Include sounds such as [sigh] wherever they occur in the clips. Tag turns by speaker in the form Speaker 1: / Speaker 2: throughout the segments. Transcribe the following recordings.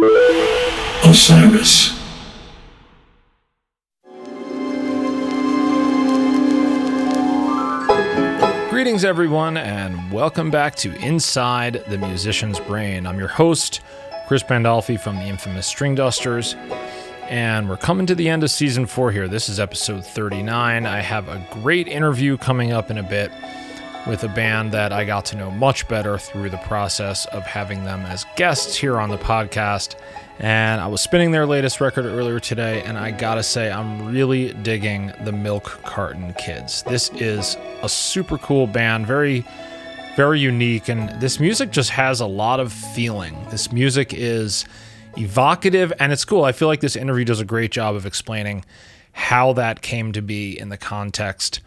Speaker 1: Osiris.
Speaker 2: Greetings, everyone, and welcome back to Inside the Musician's Brain. I'm your host, Chris Pandolfi from the infamous Stringdusters, and we're coming to the end of season four here. This is episode 39. I have a great interview coming up in a bit with a band that I got to know much better through the process of having them as guests here on the podcast. And I was spinning their latest record earlier today, and I gotta say, I'm really digging the Milk Carton Kids. This is a super cool band, very, very unique, and this music just has a lot of feeling. This music is evocative and it's cool. I feel like this interview does a great job of explaining how that came to be in the context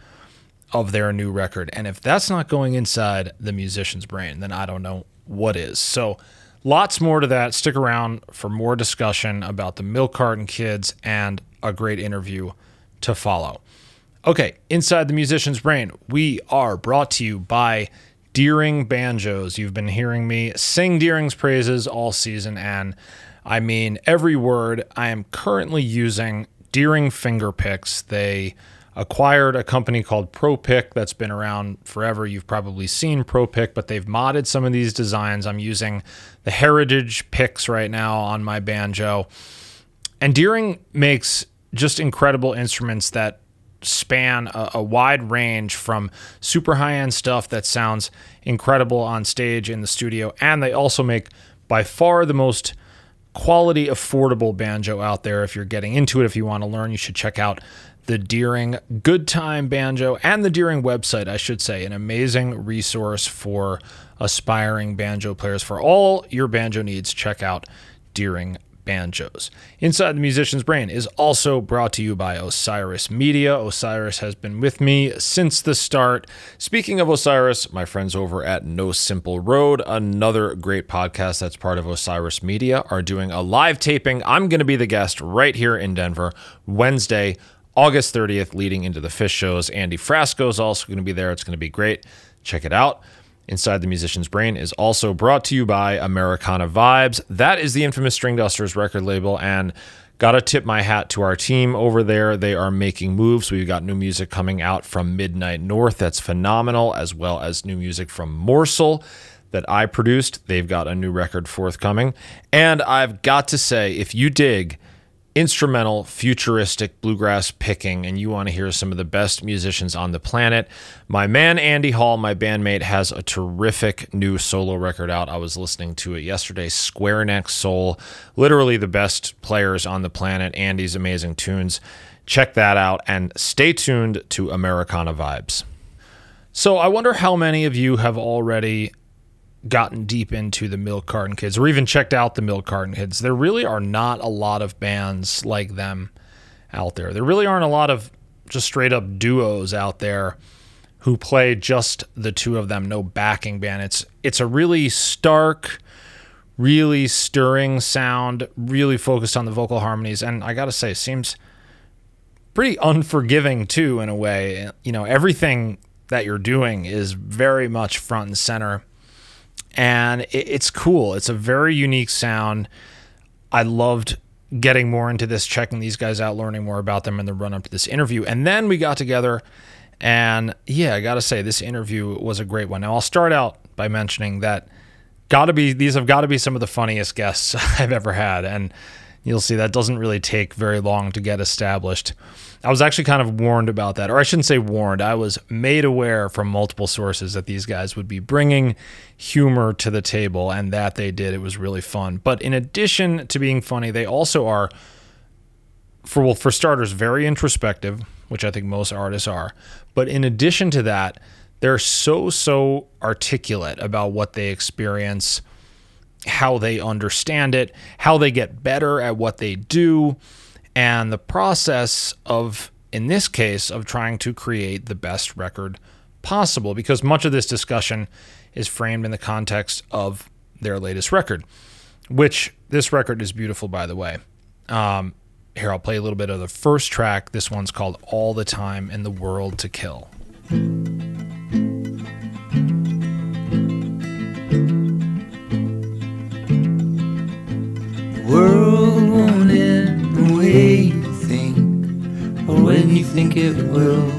Speaker 2: of their new record. And if that's not going inside the musician's brain, then I don't know what is. So, lots more to that. Stick around for more discussion about the Milk Carton Kids and a great interview to follow. Okay, inside the musician's brain, we are brought to you by Deering Banjos. You've been hearing me sing Deering's praises all season, and I mean every word. I am currently using Deering finger picks. They acquired a company called ProPik that's been around forever. You've probably seen ProPik, but they've modded some of these designs. I'm using the Heritage picks right now on my banjo. And Deering makes just incredible instruments that span a, a wide range from super high end stuff that sounds incredible on stage in the studio. And they also make by far the most quality, affordable banjo out there. If you're getting into it, if you want to learn, you should check out the Deering Good Time Banjo and the Deering website, I should say, an amazing resource for aspiring banjo players. For all your banjo needs, check out Deering Banjos. Inside the Musician's Brain is also brought to you by Osiris Media. Osiris has been with me since the start. Speaking of Osiris, my friends over at No Simple Road, another great podcast that's part of Osiris Media, are doing a live taping. I'm going to be the guest right here in Denver Wednesday, August 30th, leading into the Phish shows. Andy Frasco is also going to be there. It's going to be great. Check it out. Inside the Musician's Brain is also brought to you by Americana Vibes. That is the infamous Stringdusters record label. And got to tip my hat to our team over there. They are making moves. We've got new music coming out from Midnight North that's phenomenal, as well as new music from Morsel that I produced. They've got a new record forthcoming. And I've got to say, if you dig, instrumental, futuristic bluegrass picking, and you want to hear some of the best musicians on the planet, my man Andy Hall, my bandmate, has a terrific new solo record out. I was listening to it yesterday, Square Neck Soul. Literally the best players on the planet. Andy's amazing tunes. Check that out and stay tuned to Americana Vibes. So, I wonder how many of you have already gotten deep into the Milk Carton Kids or even checked out the Milk Carton Kids, there really are not a lot of bands like them out there. There really aren't a lot of just straight up duos out there who play just the two of them, no backing band. It's it's a really stark, really stirring sound, really focused on the vocal harmonies, and I gotta say, seems pretty unforgiving too in a way. You know, everything that you're doing is very much front and center and it, it's cool. It's a very unique sound. I loved getting more into this, checking these guys out, learning more about them in the run up to this interview. And then we got together, and yeah, I got to say, this interview was a great one. Now, I'll start out by mentioning that got to be these have got to be some of the funniest guests [laughs] I've ever had, and you'll see that doesn't really take very long to get established. I was actually kind of warned about that, or I shouldn't say warned. I was made aware from multiple sources that these guys would be bringing humor to the table, and that they did. It was really fun. But in addition to being funny, they also are, for well, for starters, very introspective, which I think most artists are. But in addition to that, they're so so articulate about what they experience, how they understand it, how they get better at what they do and the process of, in this case, of trying to create the best record possible, because much of this discussion is framed in the context of their latest record, which this record is beautiful, by the way. Um, here, I'll play a little bit of the first track. This one's called All the Time in the World to Kill.
Speaker 1: World won't end the way you think, or when you think it will.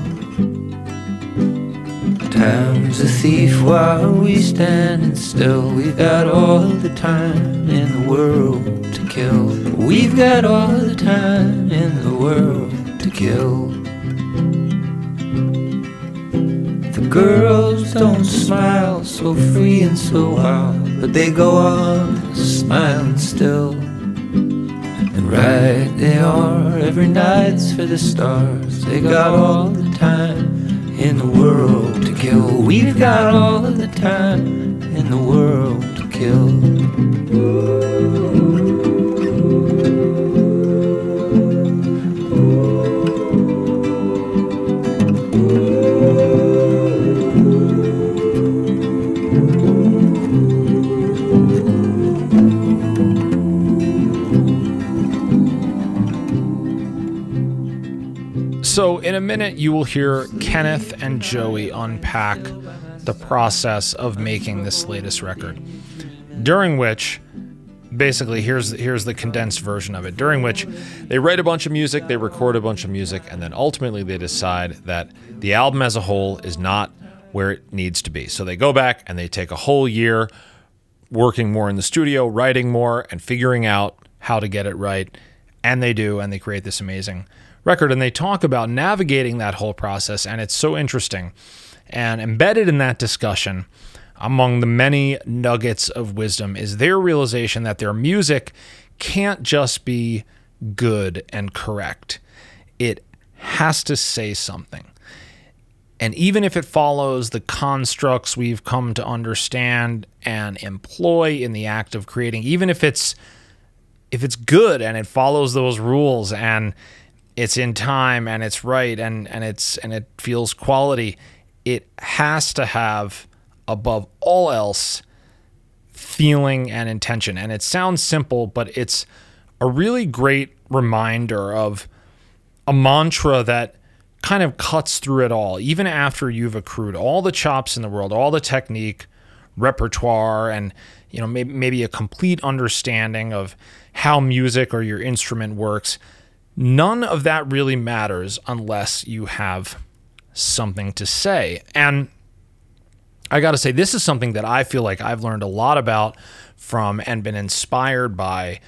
Speaker 1: Time's a thief while we standing still. We've got all the time in the world to kill. We've got all the time in the world to kill. The girls don't smile so free and so wild, but they go on smiling still. And right they are, every night's for the stars. They got all the time in the world to kill. We've got all the time in the world to kill.
Speaker 2: So, in a minute, you will hear Kenneth and Joey unpack the process of making this latest record. During which, basically, here's here's the condensed version of it. During which, they write a bunch of music, they record a bunch of music, and then ultimately they decide that the album as a whole is not where it needs to be. So they go back and they take a whole year working more in the studio, writing more, and figuring out how to get it right. And they do, and they create this amazing record. And they talk about navigating that whole process, and it's so interesting. And embedded in that discussion, among the many nuggets of wisdom, is their realization that their music can't just be good and correct, it has to say something. And even if it follows the constructs we've come to understand and employ in the act of creating, even if it's if it's good and it follows those rules and it's in time and it's right and and it's and it feels quality, it has to have above all else feeling and intention. And it sounds simple, but it's a really great reminder of a mantra that kind of cuts through it all, even after you've accrued all the chops in the world, all the technique, repertoire, and you know maybe, maybe a complete understanding of how music or your instrument works. None of that really matters unless you have something to say. And I got to say, this is something that I feel like I've learned a lot about from and been inspired by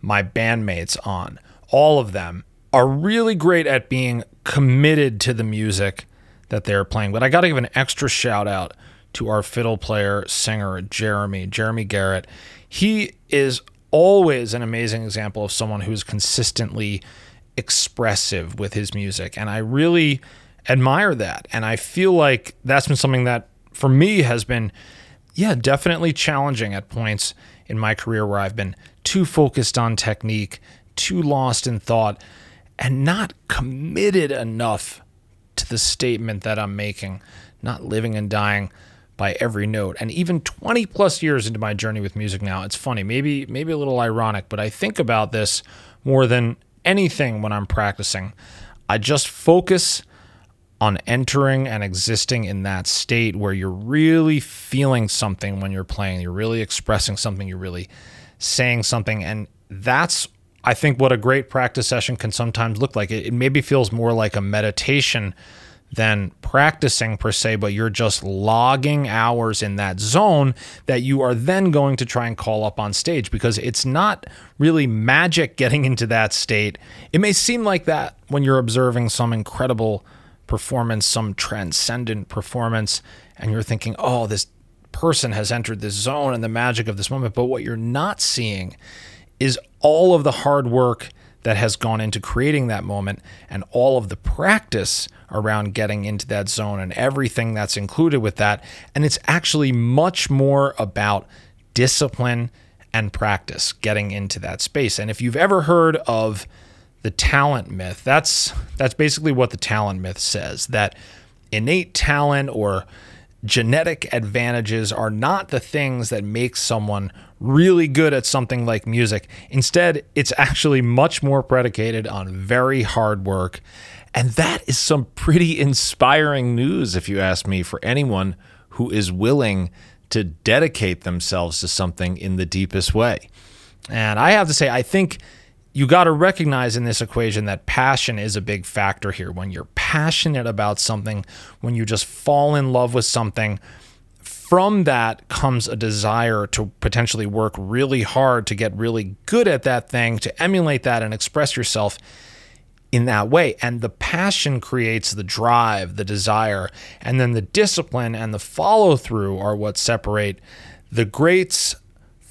Speaker 2: my bandmates on. All of them are really great at being committed to the music that they're playing. But I got to give an extra shout out to our fiddle player, singer, Jeremy, Jeremy Garrett. He is always an amazing example of someone who's consistently expressive with his music. And I really admire that. And I feel like that's been something that for me has been, yeah, definitely challenging at points in my career where I've been too focused on technique, too lost in thought, and not committed enough to the statement that I'm making, not living and dying by every note. And even 20 plus years into my journey with music now, it's funny, maybe maybe a little ironic, but I think about this more than anything when I'm practicing. I just focus on entering and existing in that state where you're really feeling something when you're playing. You're really expressing something. You're really saying something. And that's, I think, what a great practice session can sometimes look like. It, it maybe feels more like a meditation than practicing per se, but you're just logging hours in that zone that you are then going to try and call up on stage because it's not really magic getting into that state. It may seem like that when you're observing some incredible performance, some transcendent performance, and you're thinking, oh, this person has entered this zone and the magic of this moment. But what you're not seeing is all of the hard work that has gone into creating that moment and all of the practice around getting into that zone and everything that's included with that. And it's actually much more about discipline and practice getting into that space. And if you've ever heard of the talent myth, that's that's basically what the talent myth says that innate talent or genetic advantages are not the things that make someone really good at something like music. Instead, it's actually much more predicated on very hard work. And that is some pretty inspiring news, if you ask me, for anyone who is willing to dedicate themselves to something in the deepest way. And I have to say, I think you got to recognize in this equation that passion is a big factor here. When you're passionate about something, when you just fall in love with something, from that comes a desire to potentially work really hard to get really good at that thing, to emulate that and express yourself in that way. And the passion creates the drive, the desire, and then the discipline and the follow through are what separate the greats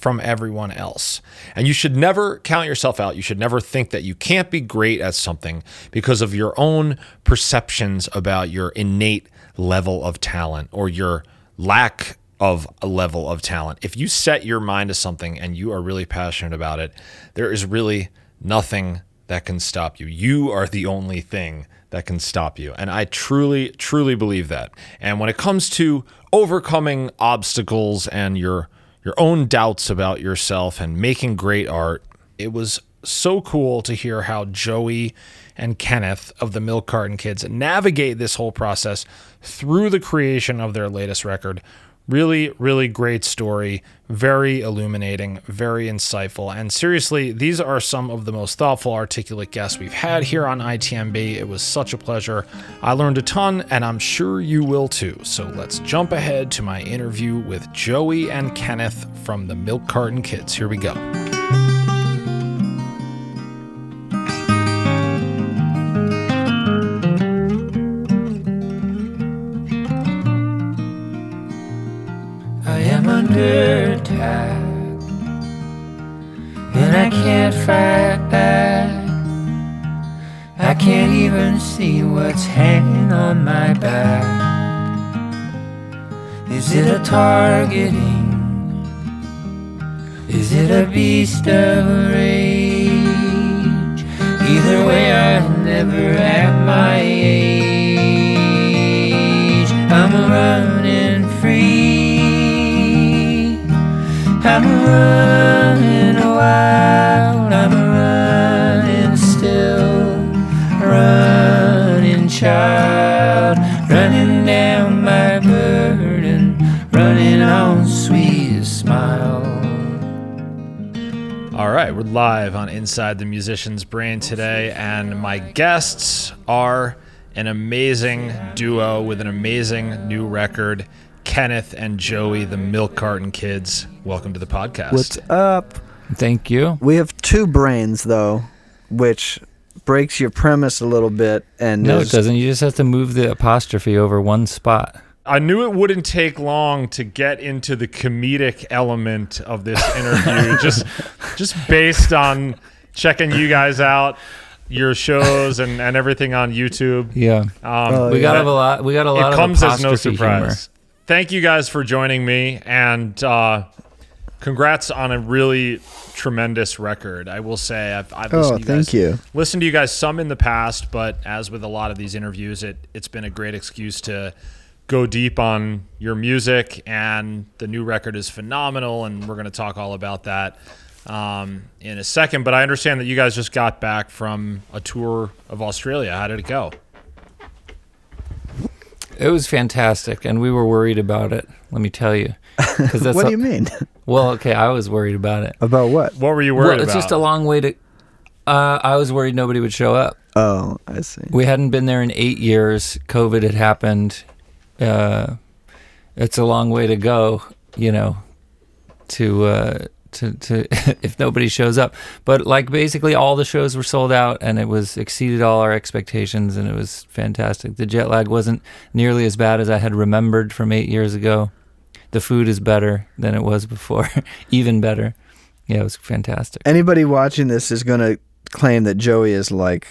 Speaker 2: from everyone else. And you should never count yourself out. You should never think that you can't be great at something because of your own perceptions about your innate level of talent or your lack of a level of talent. If you set your mind to something and you are really passionate about it, there is really nothing that can stop you. You are the only thing that can stop you. And I truly, truly believe that. And when it comes to overcoming obstacles and your your own doubts about yourself and making great art. It was so cool to hear how Joey and Kenneth of the Milk Carton Kids navigate this whole process through the creation of their latest record. Really, really great story. Very illuminating, very insightful. And seriously, these are some of the most thoughtful, articulate guests we've had here on ITMB. It was such a pleasure. I learned a ton, and I'm sure you will too. So let's jump ahead to my interview with Joey and Kenneth from the Milk Carton Kids. Here we go.
Speaker 1: Under attack, and I can't fight back. I can't even see what's hanging on my back. Is it a targeting? Is it a beast of rage? Either way, I'm never at my age. I'm running wild, I'm running still, running child, running down my burden, running on sweet smile.
Speaker 2: All right, we're live on Inside the Musician's Brain today, and my guests are an amazing duo with an amazing new record. Kenneth and Joey, the Milk Carton Kids. Welcome to the podcast.
Speaker 3: What's up?
Speaker 4: Thank you.
Speaker 3: We have two brains though, which breaks your premise a little bit. And
Speaker 4: No,
Speaker 3: is-
Speaker 4: it doesn't. You just have to move the apostrophe over one spot.
Speaker 2: I knew it wouldn't take long to get into the comedic element of this interview, [laughs] just just based on checking you guys out, your shows and, and everything on YouTube.
Speaker 4: Yeah.
Speaker 2: Um,
Speaker 3: Oh,
Speaker 4: we
Speaker 3: yeah.
Speaker 4: got a lot. We got a lot
Speaker 2: it
Speaker 4: of
Speaker 2: comes as no
Speaker 4: apostrophe
Speaker 2: surprise. Thank you guys for joining me, and uh, congrats on a really tremendous record. I will say I've, I've
Speaker 3: Oh,
Speaker 2: listened to you
Speaker 3: thank
Speaker 2: guys,
Speaker 3: you.
Speaker 2: listened to you guys some in the past, but as with a lot of these interviews, it it's been a great excuse to go deep on your music, and the new record is phenomenal, and we're going to talk all about that. Um, in a second, but I understand that you guys just got back from a tour of Australia. How did it go?
Speaker 4: It was fantastic, and we were worried about it. Let me tell you. 'Cause [laughs] that's
Speaker 3: what do you mean? [laughs]
Speaker 4: Well, okay, I was worried about it.
Speaker 3: About what?
Speaker 2: What were you worried Well,
Speaker 4: it's
Speaker 2: about?
Speaker 4: It's just a long way to. Uh, I was worried nobody would show up.
Speaker 3: Oh, I see.
Speaker 4: We hadn't been there in eight years. COVID had happened. Uh, it's a long way to go, you know, to uh, to to [laughs] if nobody shows up. But like basically all the shows were sold out, and it was exceeded all our expectations, and it was fantastic. The jet lag wasn't nearly as bad as I had remembered from eight years ago. The food is better than it was before, [laughs] even better. Yeah, it was fantastic.
Speaker 3: Anybody watching this is going to claim that Joey is like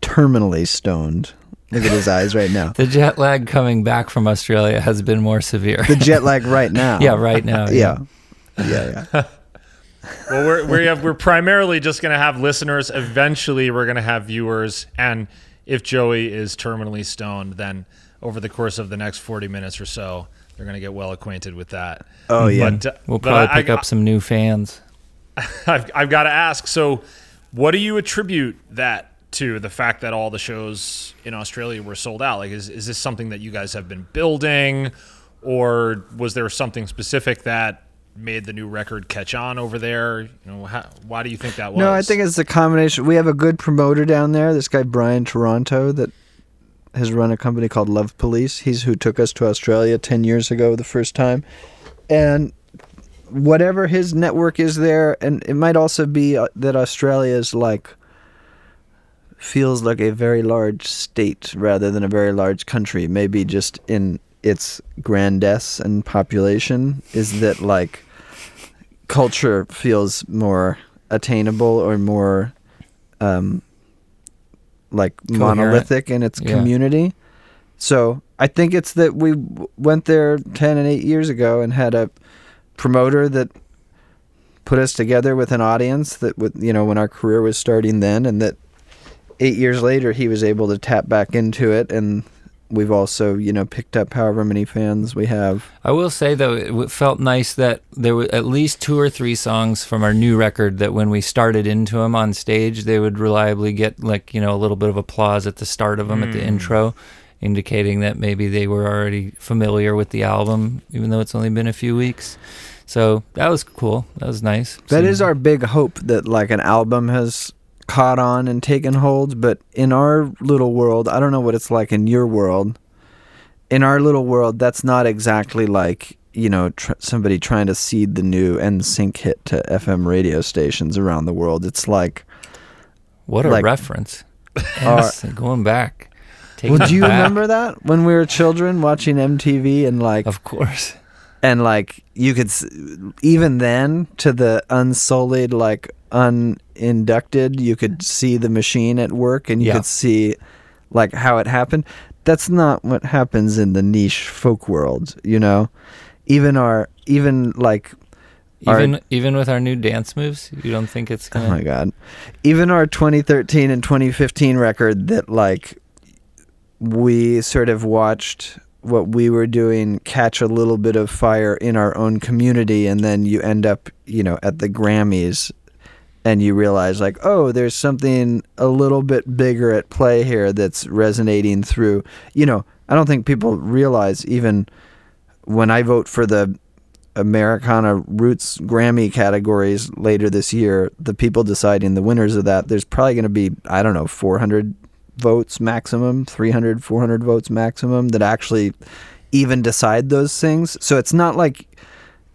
Speaker 3: terminally stoned. Look at his eyes right now. [laughs]
Speaker 4: The jet lag coming back from Australia has been more severe.
Speaker 3: The jet lag right now.
Speaker 4: yeah, right now.
Speaker 3: Yeah. Yeah, yeah. [laughs]
Speaker 2: Well, we're we have, we're primarily just going to have listeners. Eventually, we're going to have viewers. And if Joey is terminally stoned, then over the course of the next forty minutes or so, they're going to get well acquainted with that.
Speaker 3: Oh, yeah.
Speaker 2: But, uh,
Speaker 4: We'll probably
Speaker 2: I-
Speaker 4: pick
Speaker 2: I-
Speaker 4: up some new fans. [laughs]
Speaker 2: I've, I've got to ask. So, what do you attribute that to? The fact that all the shows in Australia were sold out. Like, is is this something that you guys have been building, or was there something specific that made the new record catch on over there? You know, how, why do you think that was?
Speaker 3: No, I think it's a combination. We have a good promoter down there. This guy Brian Taranto that has run a company called Love Police. He's who took us to Australia ten years ago the first time, and whatever his network is there, and it might also be uh, that Australia is like feels like a very large state rather than a very large country. Maybe just in its grandesse and population is that like culture feels more attainable or more um, like
Speaker 4: Coherent.
Speaker 3: monolithic in its
Speaker 4: Yeah.
Speaker 3: community. So I think it's that we w- went there 10 and 8 years ago and had a promoter that put us together with an audience that with you know when our career was starting then and that 8 years later he was able to tap back into it and we've also you know picked up however many fans we have
Speaker 4: I will say though, it felt nice that there were at least two or three songs from our new record that when we started into them on stage, they would reliably get like you know a little bit of applause at the start of them at the hmm. intro, indicating that maybe they were already familiar with the album, even though it's only been a few weeks. So that was cool. That was nice.
Speaker 3: That
Speaker 4: Seeing-
Speaker 3: is our big hope that like an album has caught on and taken hold, but in our little world, I don't know what it's like in your world. In our little world, that's not exactly like, you know, tr- somebody trying to seed the new NSYNC hit to FM radio stations around the world. It's like,
Speaker 4: what a
Speaker 3: like-
Speaker 4: reference. [laughs]
Speaker 3: Our-
Speaker 4: going back.
Speaker 3: Well, do you
Speaker 4: back.
Speaker 3: remember that when we were children watching MTV and like
Speaker 4: Of course.
Speaker 3: And like you could s- even then to the unsullied like uninducted you could mm-hmm. see the machine at work and you
Speaker 4: Yeah.
Speaker 3: could see like how it happened. That's not what happens in the niche folk world you know? Even our even like our-
Speaker 4: Even even with our new dance moves, you don't think it's
Speaker 3: oh
Speaker 4: gonna
Speaker 3: my god. Even our 2013 and 2015 record that like we sort of watched what we were doing catch a little bit of fire in our own community and then you end up you know at the grammys and you realize like oh there's something a little bit bigger at play here that's resonating through you know i don't think people realize even when i vote for the americana roots grammy categories later this year the people deciding the winners of that there's probably going to be i don't know 400 votes maximum 300 400 votes maximum that actually even decide those things. So it's not like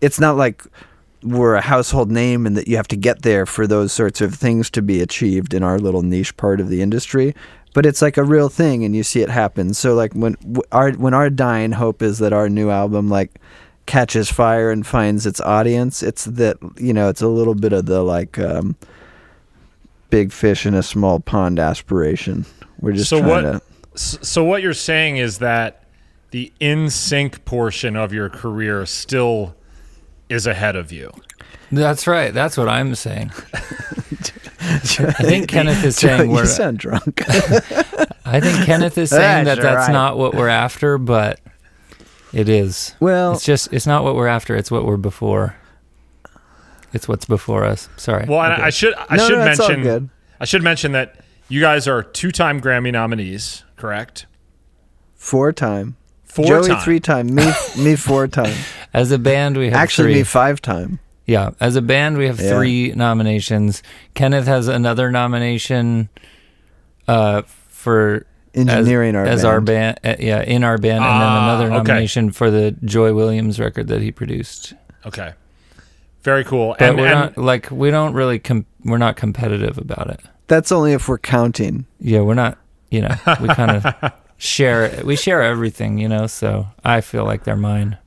Speaker 3: it's not like we're a household name and that you have to get there for those sorts of things to be achieved in our little niche part of the industry but it's like a real thing and you see it happen. So like when our when our dying hope is that our new album like catches fire and finds its audience it's that you know it's a little bit of the like um big fish in a small pond aspiration we're just
Speaker 2: So
Speaker 3: trying
Speaker 2: what-
Speaker 3: to
Speaker 2: So what you're saying is that the NSYNC portion of your career still is ahead of you.
Speaker 4: That's right. That's what I'm saying. I think [laughs] Kenneth is saying
Speaker 3: you
Speaker 4: we're.
Speaker 3: sound drunk [laughs]
Speaker 4: I think Kenneth is saying that
Speaker 3: That's
Speaker 4: that's
Speaker 3: right.
Speaker 4: not what we're after, but it is.
Speaker 3: well
Speaker 4: It's just it's not what we're after. It's what we're before. It's what's before us. Sorry.
Speaker 2: Well,
Speaker 4: Okay.
Speaker 2: I should I
Speaker 3: No,
Speaker 2: should
Speaker 3: no,
Speaker 2: mention. I should mention that you guys are two-time Grammy nominees, correct?
Speaker 3: four time
Speaker 2: Four
Speaker 3: joey
Speaker 2: time.
Speaker 3: three time me [laughs] me four time
Speaker 4: as a band we have
Speaker 3: actually
Speaker 4: three.
Speaker 3: me five time
Speaker 4: Yeah, as a band, we have
Speaker 3: Yeah.
Speaker 4: three nominations. Kenneth has another nomination uh, for
Speaker 3: Engineering
Speaker 4: as,
Speaker 3: our
Speaker 4: as
Speaker 3: band.
Speaker 4: our band. uh, yeah, in our band, and then
Speaker 2: Ah,
Speaker 4: another
Speaker 2: okay.
Speaker 4: nomination for the Joy Williams record that he produced.
Speaker 2: Okay. Very cool.
Speaker 4: But
Speaker 2: and
Speaker 4: we're
Speaker 2: and
Speaker 4: not like we don't really com- we're not competitive about it.
Speaker 3: That's only if we're counting.
Speaker 4: Yeah, we're not. You know, we kind of [laughs] share. We share everything. You know, so I feel like they're mine.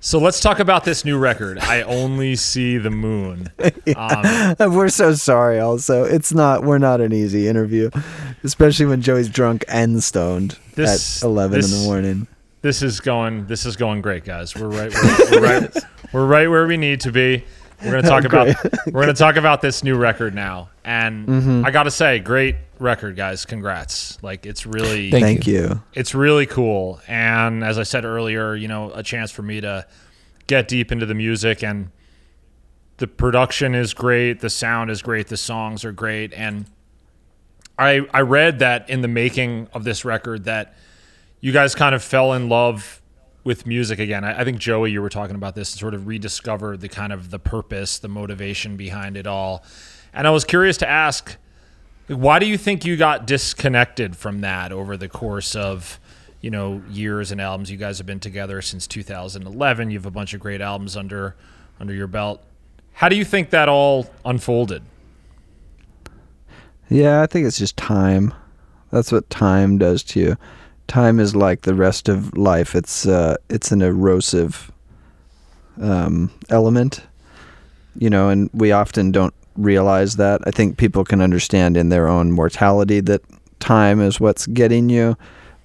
Speaker 2: so let's talk about this new record. I only see the moon. [laughs] Um, [laughs]
Speaker 3: We're so sorry. Also, it's not. We're not an easy interview, especially when Joey's drunk and stoned
Speaker 2: This-
Speaker 3: at eleven in the morning.
Speaker 2: this is going. This is going great, guys. We're right. We're, we're right. We're right where we need to be. We're gonna talk about. [laughs] We're gonna talk about this new record now, and
Speaker 3: Mm-hmm.
Speaker 2: I gotta say, great record, guys. Congrats. Like it's really.
Speaker 4: Thank
Speaker 3: Thank you.
Speaker 2: it's really cool and as i said earlier you know a chance for me to get deep into the music and the production is great the sound is great the songs are great and i i read that in the making of this record that you guys kind of fell in love with music again i, I think joey you were talking about this sort of rediscover the kind of the purpose the motivation behind it all and i was curious to ask why do you think you got disconnected from that over the course of, you know, years and albums? You guys have been together since 2011. You have a bunch of great albums under under your belt. How do you think that all unfolded?
Speaker 3: Yeah, I think it's just time. That's what time does to you. Time is like the rest of life. It's uh, it's an erosive um, element, you know, and we often don't realize that. I think people can understand in their own mortality that time is what's getting you,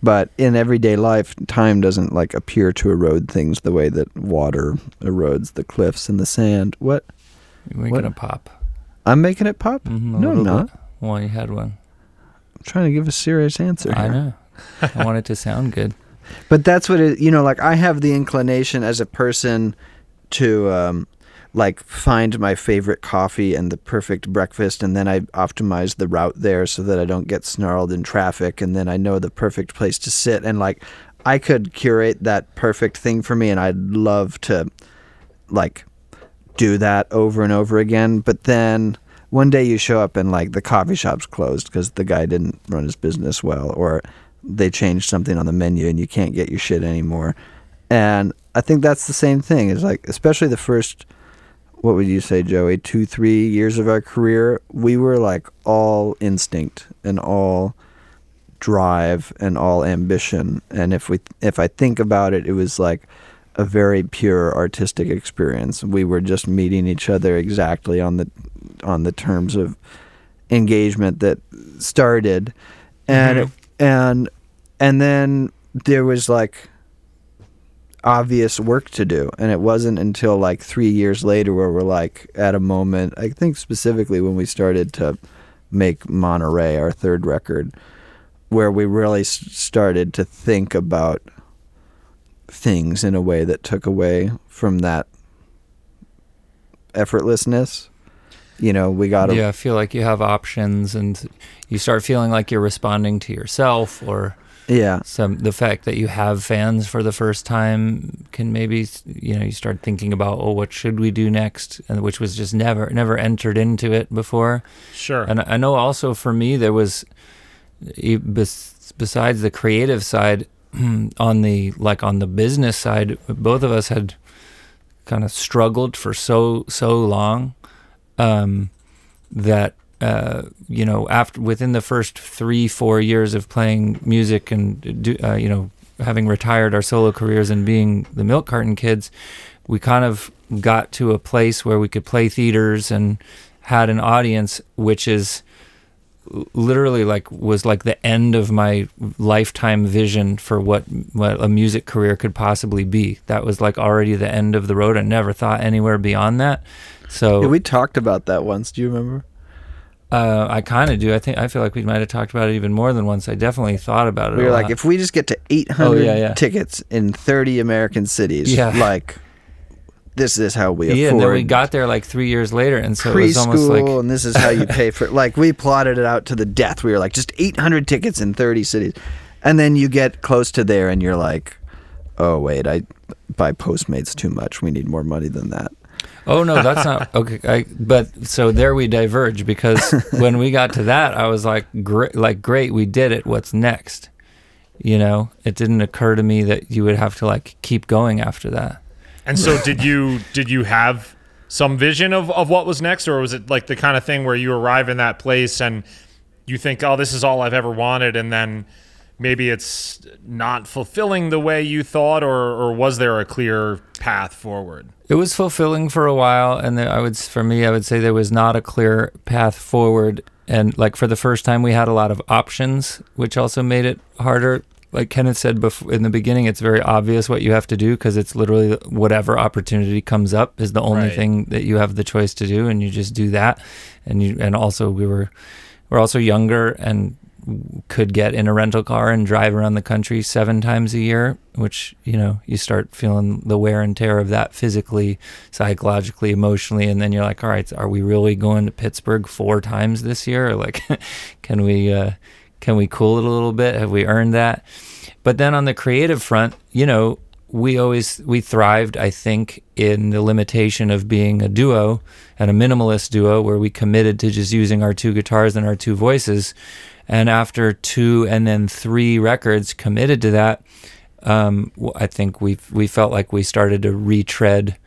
Speaker 3: but in everyday life, time doesn't like appear to erode things the way that water erodes the cliffs and the sand. What?
Speaker 4: We're
Speaker 3: What?
Speaker 4: gonna pop.
Speaker 3: I'm making it pop?
Speaker 4: Mhm,
Speaker 3: no, I'm not.
Speaker 4: bit. Well, you had one.
Speaker 3: I'm trying to give a serious answer.
Speaker 4: I
Speaker 3: here.
Speaker 4: know. I want it to sound good. [laughs]
Speaker 3: But that's what it, you know, like I have the inclination as a person to um like find my favorite coffee and the perfect breakfast and then I optimize the route there so that I don't get snarled in traffic and then I know the perfect place to sit and like I could curate that perfect thing for me and I'd love to like do that over and over again, but then one day you show up and like the coffee shop's closed because the guy didn't run his business well or they changed something on the menu and you can't get your shit anymore. And i think that's the same thing. Is like especially the first what would you say joey two three years of our career we were like all instinct and all drive and all ambition. And if we if i think about it it was like a very pure artistic experience. We were just meeting each other exactly on the on the terms of engagement that started. And
Speaker 2: Mhm.
Speaker 3: And and then there was like obvious work to do. And it wasn't until like 3 years later where we're like at a moment I think specifically when we started to make Monterey our third record where we really started to think about things in a way that took away from that effortlessness you know we got to
Speaker 4: yeah, I feel like you have options, and you start feeling like you're responding to yourself, or
Speaker 3: yeah
Speaker 4: some the fact that you have fans for the first time can maybe you know you start thinking about oh what should we do next, and which was just never never entered into it before.
Speaker 2: Sure.
Speaker 4: And I know also for me there was e- besides the creative side [clears throat] on the like on the business side both of us had kind of struggled for so so long um, that uh, you know after within the first three four years of playing music and do, uh, you know having retired our solo careers and being the milk carton kids we kind of got to a place where we could play theaters and had an audience which is literally like was like the end of my lifetime vision for what what a music career could possibly be. That was like already the end of the road. I never thought anywhere beyond that so
Speaker 3: Yeah, we talked about that once do you remember
Speaker 4: uh, I kind of do. I think I feel like we might have talked about it even more than once. I definitely thought about it.
Speaker 3: we were like
Speaker 4: lot.
Speaker 3: if we just get to 800
Speaker 4: Oh, yeah, yeah.
Speaker 3: tickets in 30 american cities
Speaker 4: Yeah. [laughs]
Speaker 3: like this is how we
Speaker 4: yeah,
Speaker 3: afford
Speaker 4: and then we got there like three years later, and so it was almost
Speaker 3: preschool
Speaker 4: like
Speaker 3: and this is how you pay for [laughs] like we plotted it out to the death we were like just 800 tickets in 30 cities and then you get close to there and you're like oh wait i buy postmates too much we need more money than that
Speaker 4: Oh no, that's not [laughs] okay. I, but so there we diverge because [laughs] when we got to that, I was like, great, like great, we did it. What's next? You know, it didn't occur to me that you would have to like keep going after that.
Speaker 2: And so [laughs] did you did you have some vision of, of what was next or was it like the kind of thing where you arrive in that place and you think, oh, this is all I've ever wanted and then maybe it's not fulfilling the way you thought or, or was there a clear path forward?
Speaker 4: It was fulfilling for a while, and there, I would, for me, I would say there was not a clear path forward. And like for the first time, we had a lot of options, which also made it harder. Like Kenneth said before, in the beginning, it's very obvious what you have to do because it's literally whatever opportunity comes up is the only
Speaker 2: Right.
Speaker 4: thing that you have the choice to do, and you just do that. And you, and also we were, we're also younger and could get in a rental car and drive around the country seven times a year, which, you know, you start feeling the wear and tear of that physically, psychologically, emotionally. And then you're like, all right, are we really going to Pittsburgh four times this year? Or [laughs] like, can we, uh, can we cool it a little bit? Have we earned that? But then on the creative front, you know, we always we thrived i think in the limitation of being a duo and a minimalist duo where we committed to just using our two guitars and our two voices and after two and then three records committed to that um, i think we we felt like we started to retread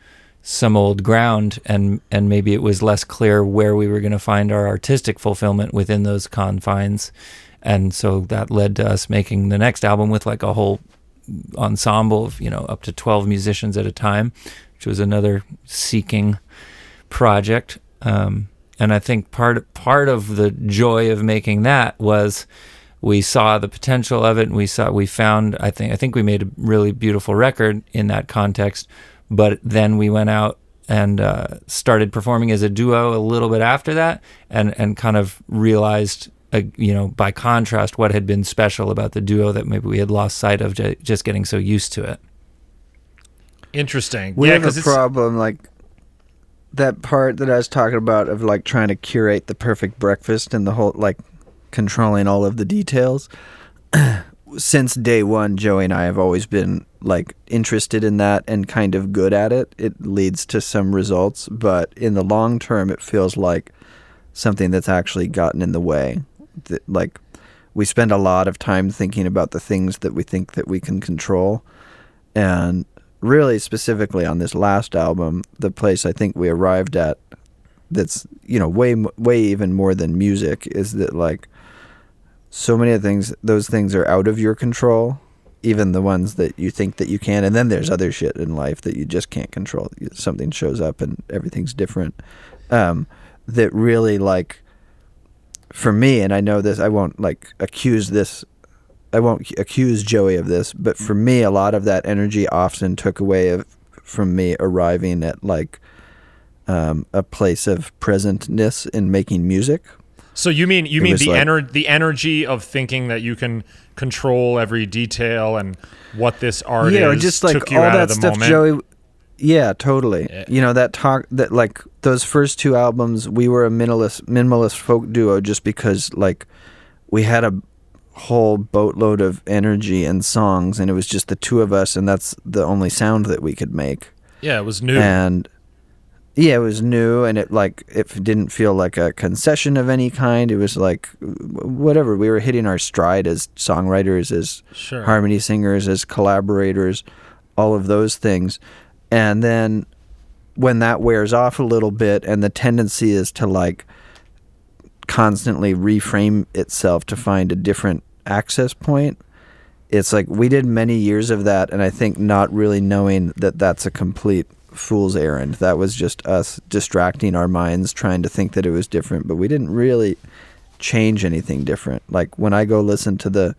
Speaker 4: some old ground and and maybe it was less clear where we were going to find our artistic fulfillment within those confines. And so that led to us making the next album with like a whole ensemble of you know up to 12 musicians at a time which was another seeking project. Um, and i think part part of the joy of making that was we saw the potential of it and we saw we found i think i think we made a really beautiful record in that context but then we went out and uh, started performing as a duo a little bit after that and and kind of realized uh, you know by contrast what had been special about the duo that maybe we had lost sight of ju- just getting so used to it
Speaker 2: Interesting.
Speaker 3: We
Speaker 2: yeah,
Speaker 3: have a problem like that part that I was talking about of like trying to curate the perfect breakfast and the whole like controlling all of the details. [clears throat] Since day one, Joey and I have always been like interested in that and kind of good at it. It leads to some results, but in the long term, it feels like something that's actually gotten in the way. That, like we spend a lot of time thinking about the things that we think that we can control, and really specifically on this last album, the place I think we arrived at that's you know way way even more than music is that like so many of things those things are out of your control even the ones that you think that you can. And then there's other shit in life that you just can't control. Something shows up and everything's different. Um, that really like for me and i know this i won't like accuse this i won't accuse joey of this but for me a lot of that energy often took away of, from me arriving at like um, a place of presentness in making music
Speaker 2: So you mean you
Speaker 3: It
Speaker 2: mean the
Speaker 3: like-
Speaker 2: ener- the energy of thinking that you can control every detail and what this art
Speaker 3: yeah,
Speaker 2: is
Speaker 3: just like
Speaker 2: took you
Speaker 3: all that stuff,
Speaker 2: moment.
Speaker 3: Joey. Yeah, totally.
Speaker 2: Yeah.
Speaker 3: You know that talk that like those first two albums, we were a minimalist minimalist folk duo just because like we had a whole boatload of energy and songs, and it was just the two of us, and that's the only sound that we could make.
Speaker 2: yeah, it was new.
Speaker 3: And yeah, it was new, and it like it didn't feel like a concession of any kind. It was like whatever we were hitting our stride as songwriters, as
Speaker 2: Sure.
Speaker 3: harmony singers, as collaborators, all of those things. And then when that wears off a little bit, and the tendency is to like constantly reframe itself to find a different access point. It's like we did many years of that, and I think not really knowing that that's a complete fool's errand. That was just us distracting our minds, trying to think that it was different, but we didn't really change anything different. Like when I go listen to the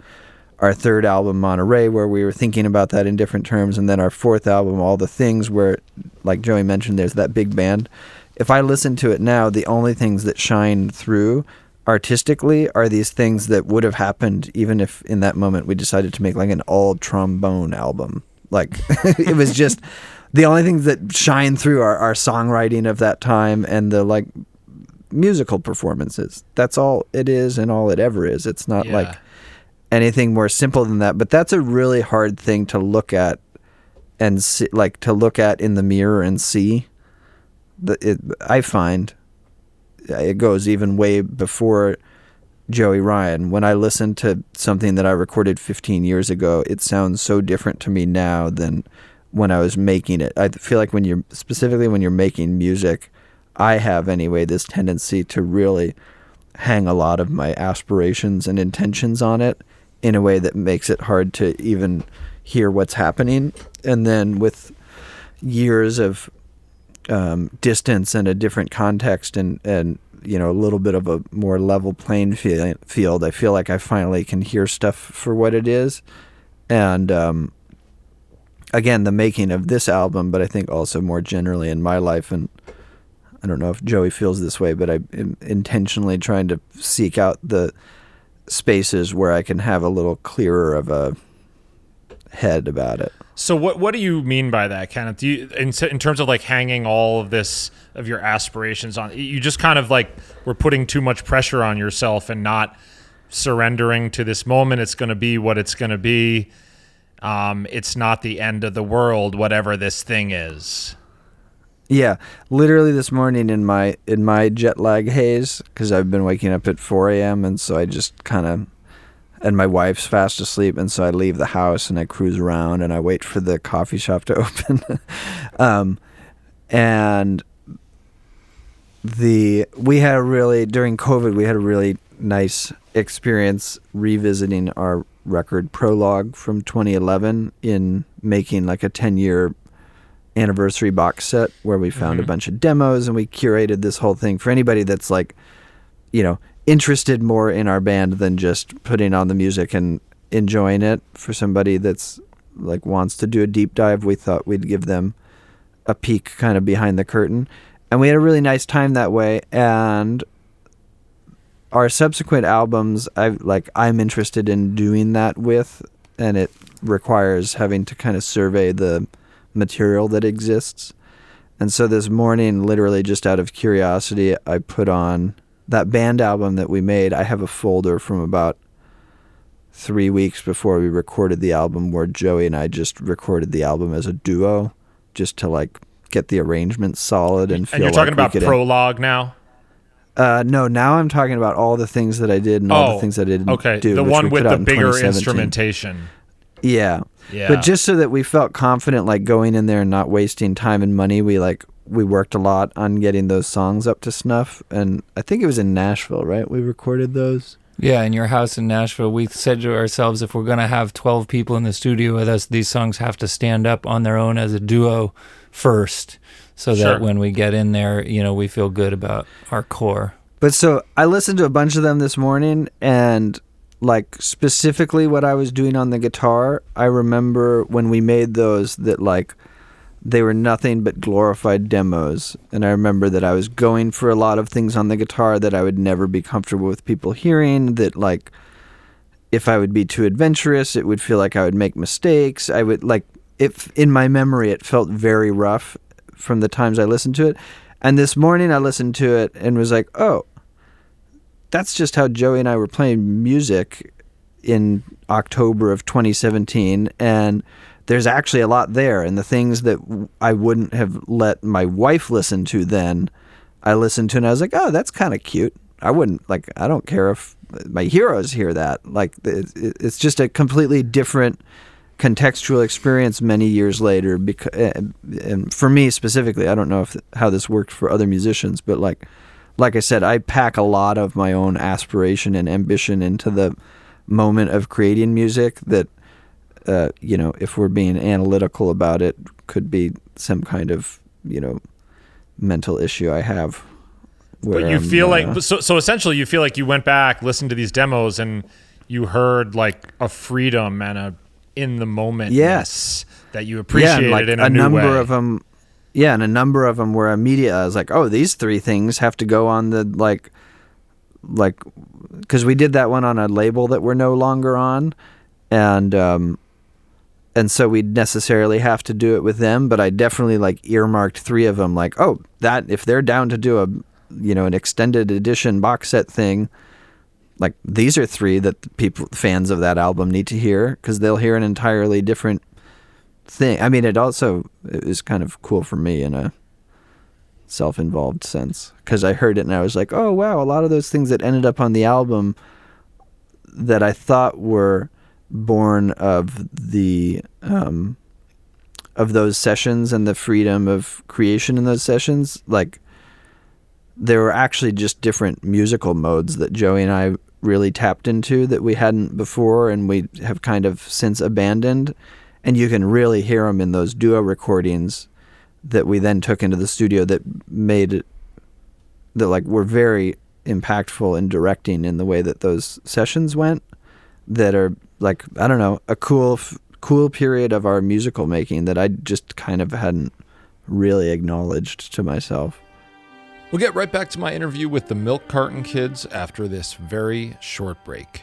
Speaker 3: our third album Monterey where we were thinking about that in different terms and then our fourth album All the Things where like Joey mentioned there's that big band. If I listen to it now, the only things that shine through artistically are these things that would have happened even if in that moment we decided to make like an all trombone album. Like [laughs] it was just [laughs] the only things that shine through are our songwriting of that time and the like musical performances. That's all it is and all it ever is. It's not
Speaker 2: Yeah.
Speaker 3: like anything more simple than that. But that's a really hard thing to look at and see, like to look at in the mirror and see the, it, I find Uh, it goes even way before Joey Ryan. When I listen to something that I recorded 15 years ago, it sounds so different to me now than when I was making it. I feel like when you're specifically when you're making music, I have anyway this tendency to really hang a lot of my aspirations and intentions on it in a way that makes it hard to even hear what's happening. And then with years of um, distance and a different context and, and you know a little bit of a more level playing field, I feel like I finally can hear stuff for what it is. And um, again, the making of this album, but I think also more generally in my life and I don't know if Joey feels this way, but I'm intentionally trying to seek out the spaces where I can have a little clearer of a head about it.
Speaker 2: So what what do you mean by that, Kenneth? Do you in, in terms of like hanging all of this of your aspirations on you just kind of like were putting too much pressure on yourself and not surrendering to this moment. It's going to be what it's going to be. Um, it's not the end of the world, whatever this thing is.
Speaker 3: Yeah, literally this morning in my in my jet lag haze because I've been waking up at 4 a.m. and so I just kind of and my wife's fast asleep and so I leave the house and I cruise around and I wait for the coffee shop to [laughs] open. um, and the we had a really during COVID we had a really nice experience revisiting our record prologue from 2011 in making like a 10 year anniversary box set where we found mm-hmm. a bunch of demos and we curated this whole thing for anybody that's like, you know, interested more in our band than just putting on the music and enjoying it. For somebody that's like wants to do a deep dive, we thought we'd give them a peek kind of behind the curtain. And we had a really nice time that way. And our subsequent albums, I like I'm interested in doing that with, and it requires having to kind of survey the material that exists. And so this morning, literally just out of curiosity, I put on that band album that we made. I have a folder from about three weeks before we recorded the album where Joey and I just recorded the album as a duo just to like get the arrangement solid and feel
Speaker 2: And you're
Speaker 3: talking
Speaker 2: like about prologue now?
Speaker 3: Uh, no, now I'm talking about all the things that I did and all the oh, things I didn't do.
Speaker 2: okay.
Speaker 3: do.
Speaker 2: The one with the bigger instrumentation.
Speaker 3: Yeah.
Speaker 2: Yeah.
Speaker 3: But just so that we felt confident, like going in there and not wasting time and money, we like we worked a lot on getting those songs up to snuff. And I think it was in Nashville, right? We recorded those.
Speaker 4: Yeah, in your house in Nashville, we said to ourselves, if we're going to have 12 people in the studio with us, these songs have to stand up on their own as a duo first, so that
Speaker 2: sure.
Speaker 4: when we get in there, you know, we feel good about our core.
Speaker 3: But so I listened to a bunch of them this morning, and like specifically what I was doing on the guitar, I remember when we made those that like they were nothing but glorified demos. And I remember that I was going for a lot of things on the guitar that I would never be comfortable with people hearing, that like if I would be too adventurous, it would feel like I would make mistakes. I would like if in my memory it felt very rough from the times I listened to it. And this morning I listened to it and was like, "Oh, that's just how Joey and I were playing music in October of 2017 and there's actually a lot there. And the things that I wouldn't have let my wife listen to then I listened to and I was like oh that's kind of cute. I wouldn't like I don't care if my heroes hear that. Like it's just a completely different contextual experience many years later because eh, and for me specifically I don't know if how this worked for other musicians but like like I said, I pack a lot of my own aspiration and ambition into the moment of creating music that, uh, you know, if we're being analytical about it, could be some kind of, you know, mental issue I have.
Speaker 2: But you I'm, feel uh, like, so, so essentially, you feel like you went back, listened to these demos, and you heard like a freedom and a in the moment yes that you appreciated yeah, like in a, a
Speaker 3: number
Speaker 2: way.
Speaker 3: of them yeah, and a number of them were immediate. I was like, oh, these three things have to go on the like, like, because we did that one on a label that we're no longer on, and um, and so we'd necessarily have to do it with them. But I definitely like earmarked three of them. Like, oh, that if they're down to do a, you know, an extended edition box set thing, like these are three that people fans of that album need to hear because they'll hear an entirely different thing. I mean, it also is kind of cool for me in a self-involved sense because I heard it and I was like, oh wow, a lot of those things that ended up on the album that I thought were born of the um, of those sessions and the freedom of creation in those sessions, like there were actually just different musical modes that Joey and I really tapped into that we hadn't before and we have kind of since abandoned. And you can really hear them in those duo recordings that we then took into the studio that made that like were very impactful in directing in the way that those sessions went that are like I don't know a cool cool period of our musical making that I just kind of hadn't really acknowledged to myself.
Speaker 2: We'll get right back to my interview with the Milk Carton Kids after this very short break.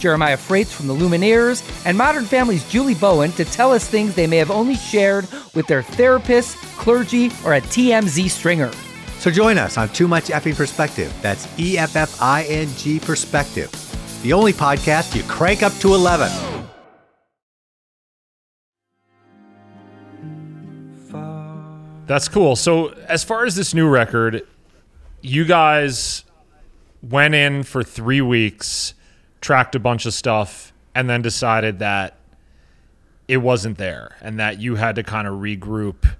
Speaker 5: Jeremiah Fraites from the Lumineers, and Modern Family's Julie Bowen to tell us things they may have only shared with their therapist, clergy, or a TMZ stringer.
Speaker 6: So join us on Too Much Effing Perspective. That's E F F I N G Perspective, the only podcast you crank up to 11.
Speaker 2: That's cool. So, as far as this new record, you guys went in for three weeks, tracked a bunch of stuff, and then decided that it wasn't there and that you had to kind of regroup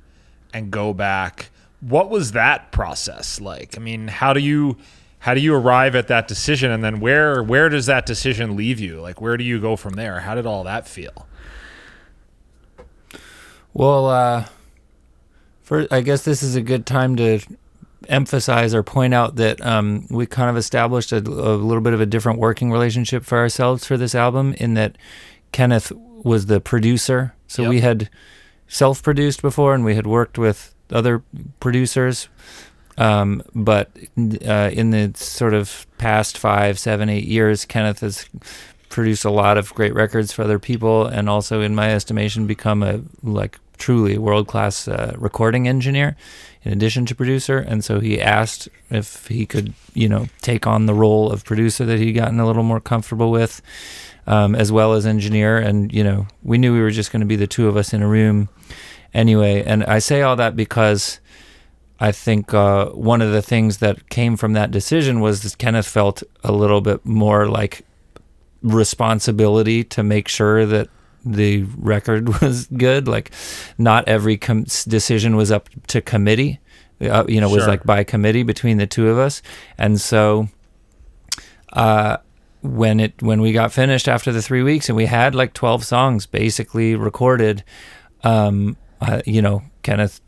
Speaker 2: and go back. What was that process like? I mean, how do you how do you arrive at that decision and then where where does that decision leave you? Like where do you go from there? How did all that feel?
Speaker 4: Well, uh, for I guess this is a good time to emphasize or point out that um, we kind of established a, a little bit of a different working relationship for ourselves for this album. In that Kenneth was the producer, so we had self-produced before, and we had worked with other producers. Um, but uh, in the sort of past five, seven, eight years, Kenneth has produced a lot of great records for other people, and also, in my estimation, become a like truly world class uh, recording engineer in addition to producer. And so he asked if he could, you know, take on the role of producer that he'd gotten a little more comfortable with, um, as well as engineer. And you know, we knew we were just going to be the two of us in a room anyway. And I say all that because. I think uh, one of the things that came from that decision was that Kenneth felt a little bit more like responsibility to make sure that the record [laughs] was good. Like, not every com- decision was up to committee. Uh, you know, was like by committee between the two of us, and so uh, when it when we got finished after the three weeks and we had like twelve songs basically recorded, um, uh, you know, Kenneth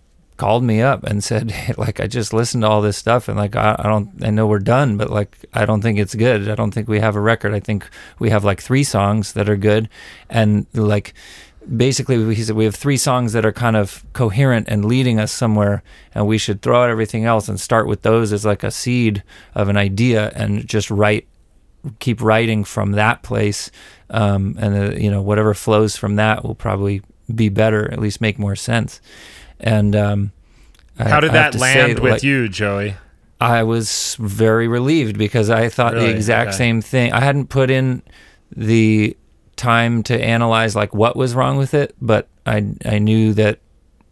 Speaker 4: called me up and said, [laughs] like, I just listened to all this stuff and like, I, I don't, I know we're done, but like, I don't think it's good. I don't think we have a record. I think we have like three songs that are good. And like, basically, he said, we have three songs that are kind of coherent and leading us somewhere. And we should throw out everything else and start with those as like a seed of an idea and just write keep writing from that place um, and uh, you know whatever flows from that will probably be better at least make more sense and um,
Speaker 2: How did
Speaker 4: I
Speaker 2: that
Speaker 4: to say,
Speaker 2: land with
Speaker 4: like,
Speaker 2: you, Joey?
Speaker 4: I was very relieved because I thought
Speaker 2: Really?
Speaker 4: the exact
Speaker 2: Okay.
Speaker 4: same thing. I hadn't put in the time to analyze like what was wrong with it, but I I knew that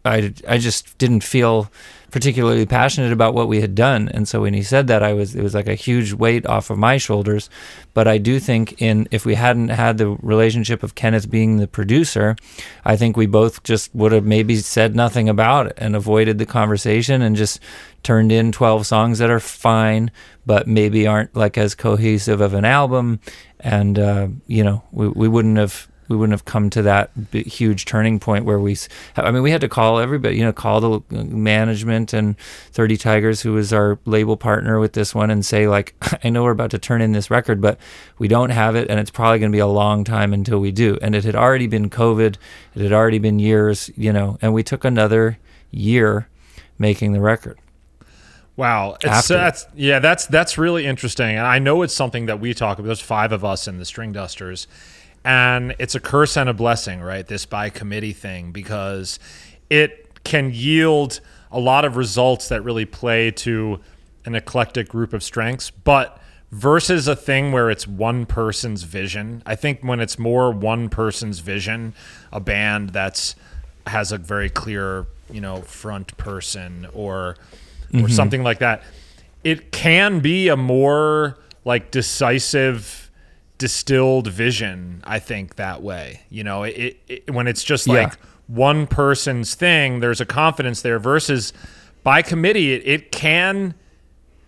Speaker 4: I I just didn't feel particularly passionate about what we had done. And so when he said that, I was it was like a huge weight off of my shoulders. But I do think in if we hadn't had the relationship of Kenneth being the producer, I think we both just would have maybe said nothing about it and avoided the conversation and just turned in 12 songs that are fine but maybe aren't like as cohesive of an album and uh, you know we, we wouldn't have we wouldn't have come to that huge turning point where we i mean we had to call everybody you know call the management and 30 tigers who was our label partner with this one and say like [laughs] i know we're about to turn in this record but we don't have it and it's probably going to be a long time until we do and it had already been covid it had already been years you know and we took another year making the record
Speaker 2: Wow, it's
Speaker 4: After.
Speaker 2: Uh, that's yeah, that's that's really interesting, and I know it's something that we talk about. There's five of us in the Stringdusters, and it's a curse and a blessing, right? This by committee thing because it can yield a lot of results that really play to an eclectic group of strengths, but versus a thing where it's one person's vision. I think when it's more one person's vision, a band that's has a very clear, you know, front person or or mm-hmm. something like that, it can be a more like decisive distilled vision i think that way you know it, it when it's just
Speaker 4: Yeah.
Speaker 2: like one person's thing there's a confidence there versus by committee it, it can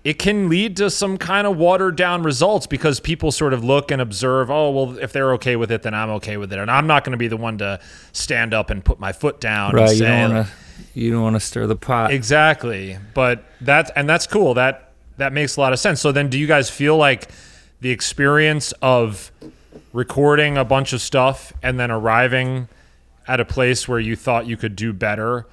Speaker 2: it can lead to some kind of watered down results because people sort of look and observe oh well if they're okay with it then i'm okay with it and i'm not going to be the one to stand up and put my foot down
Speaker 4: right
Speaker 2: and
Speaker 4: you don't want to you don't want to stir the pot
Speaker 2: Exactly. But that's and that's cool. That that makes a lot of sense. So then do you guys feel like the experience of recording a bunch of stuff and then arriving at a place where you thought you could do better,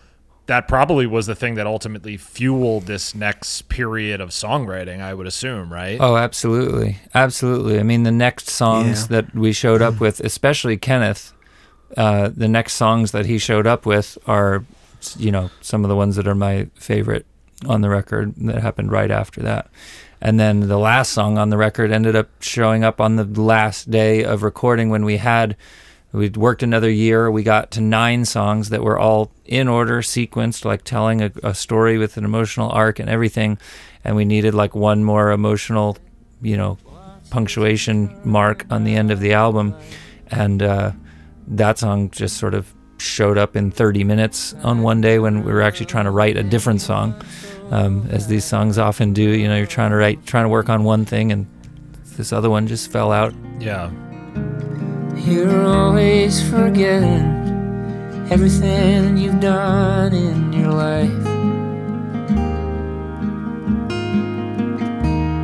Speaker 2: that probably was the thing that ultimately fueled this next period of songwriting, I would assume, right?
Speaker 4: Oh, absolutely, absolutely. I mean, the next songs
Speaker 3: Yeah.
Speaker 4: that we showed up with, especially Kenneth, uh, the next songs that he showed up with are, you know, some of the ones that are my favorite on the record that happened right after that. And then the last song on the record ended up showing up on the last day of recording when we had we'd worked another year. We got to nine songs that were all in order, sequenced, like telling a, a story with an emotional arc and everything. And we needed like one more emotional, you know, punctuation mark on the end of the album. And uh, that song just sort of showed up in 30 minutes on one day when we were actually trying to write a different song. Um, as these songs often do, you know, you're trying to write, trying to work on one thing, and this other one just fell out.
Speaker 2: Yeah.
Speaker 1: You're always forgetting everything you've done in your life.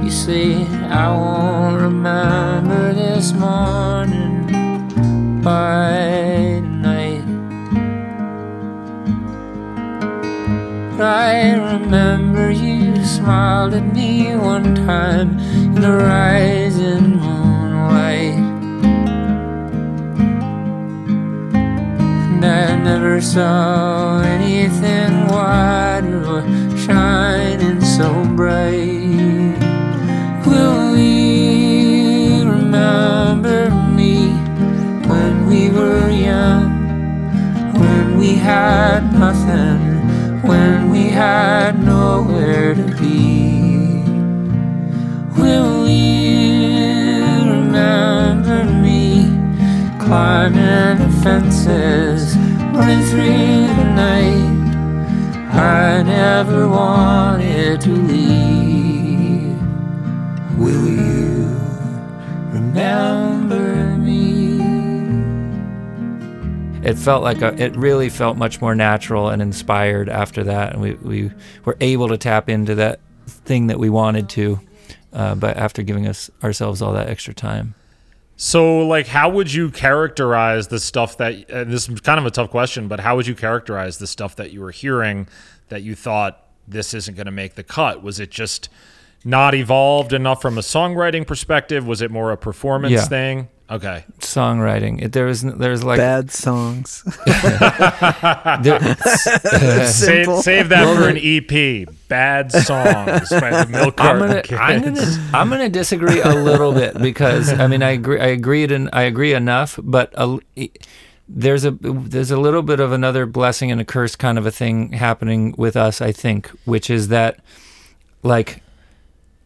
Speaker 1: You say, I won't remember this morning by I remember you smiled at me one time in the rising moonlight. And I never saw anything wider or shining so bright. Will you remember me when we were young? When we had nothing, when we had nowhere to be. Will you remember me climbing the fences, running through the night? I never wanted to leave. Will you remember
Speaker 4: it felt like a, it really felt much more natural and inspired after that and we, we were able to tap into that thing that we wanted to uh, but after giving us ourselves all that extra time
Speaker 2: So, like, how would you characterize the stuff that? And this is kind of a tough question, but how would you characterize the stuff that you were hearing that you thought this isn't going to make the cut? Was it just not evolved enough from a songwriting perspective? Was it more a performance
Speaker 4: Yeah.
Speaker 2: thing? Okay,
Speaker 4: songwriting it, there was there was like
Speaker 3: Bad songs. [laughs]
Speaker 4: there- [laughs]
Speaker 2: save, save that for an EP. Bad songs by the Milk
Speaker 4: I'm
Speaker 2: Carton
Speaker 4: gonna,
Speaker 2: Kids.
Speaker 4: I'm gonna, I'm gonna disagree a little bit because I mean I agree, I agreed and I agree enough, but a, there's a there's a little bit of another blessing and a curse kind of a thing happening with us, I think, which is that like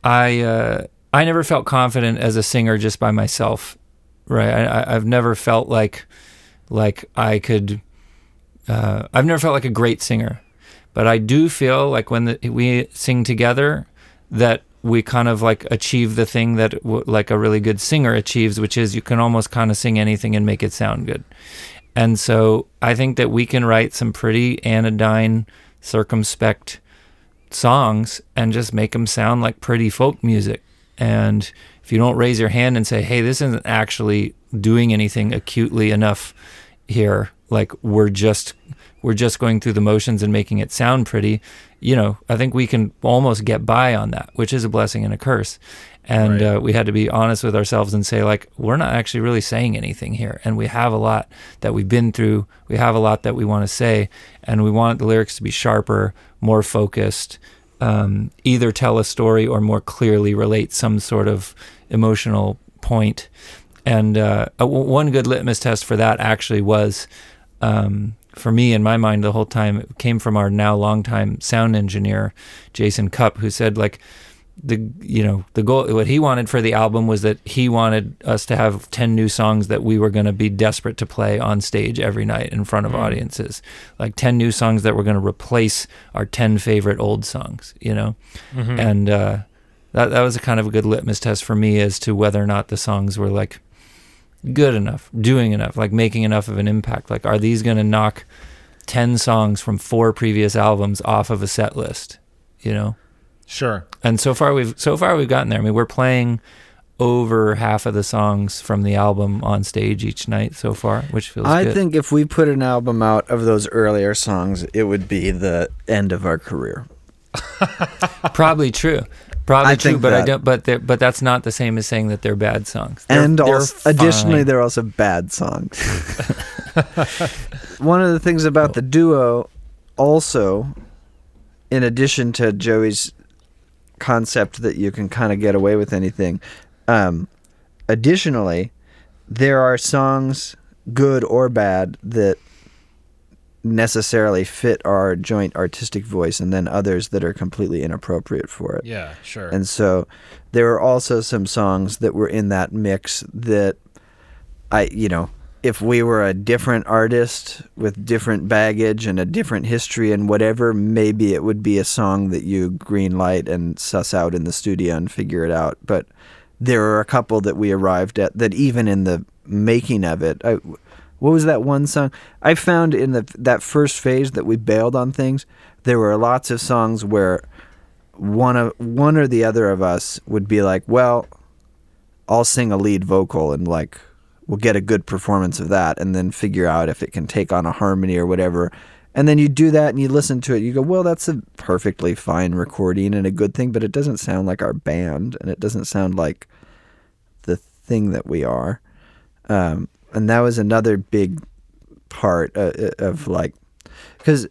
Speaker 4: I uh, I never felt confident as a singer just by myself, right? I, I've never felt like like I could. Uh, I've never felt like a great singer, but I do feel like when the, we sing together, that we kind of like achieve the thing that w- like a really good singer achieves, which is you can almost kind of sing anything and make it sound good. And so I think that we can write some pretty anodyne, circumspect songs and just make them sound like pretty folk music. And if you don't raise your hand and say, "Hey, this isn't actually doing anything acutely enough here," like we're just we're just going through the motions and making it sound pretty, you know, I think we can almost get by on that, which is a blessing and a curse. And uh, we had to be honest with ourselves and say, like, we're not actually really saying anything here. And we have a lot that we've been through. We have a lot that we want to say. And we want the lyrics to be sharper, more focused, um, either tell a story or more clearly relate some sort of emotional point. And uh, one good litmus test for that actually was um, for me in my mind the whole time it came from our now longtime sound engineer Jason Cup, who said like the you know the goal what he wanted for the album was that he wanted us to have 10 new songs that we were going to be desperate to play on stage every night in front of audiences. Like 10 new songs that were going to replace our 10 favorite old songs you know? And uh, that that was a kind of a good litmus test for me as to whether or not the songs were like good enough, doing enough, like making enough of an impact. Like, are these going to knock 10 songs from four previous albums off of a set list? You know?
Speaker 2: Sure.
Speaker 4: And so far we've so far we've gotten there. I mean, we're playing over half of the songs from the album on stage each night so far, which feels
Speaker 3: I
Speaker 4: good.
Speaker 3: think if we put an album out of those earlier songs, it would be the end of our career.
Speaker 4: probably true. Probably
Speaker 3: I
Speaker 4: true, but I don't but but that's not the same as saying that they're bad songs. They're-
Speaker 3: and
Speaker 4: they're
Speaker 3: also, additionally, they're also bad songs. [laughs] One of the things about the duo, also, in addition to Joey's concept that you can kind of get away with anything, um, additionally, there are songs, good or bad, that necessarily fit our joint artistic voice, and then others that are completely inappropriate for it.
Speaker 2: Yeah, sure.
Speaker 3: And so there are also some songs that were in that mix that I, you know, if we were a different artist with different baggage and a different history and whatever, maybe it would be a song that you green light and suss out in the studio and figure it out. But there are a couple that we arrived at that even in the making of it, I, what was that one song? I found in the that first phase that we bailed on things, there were lots of songs where one of one or the other of us would be like, "Well, I'll sing a lead vocal and like we'll get a good performance of that and then figure out if it can take on a harmony or whatever." And then you do that and you listen to it, you go, "Well, that's a perfectly fine recording and a good thing, but it doesn't sound like our band and it doesn't sound like the thing that we are." Um, and that was another big part uh, of like because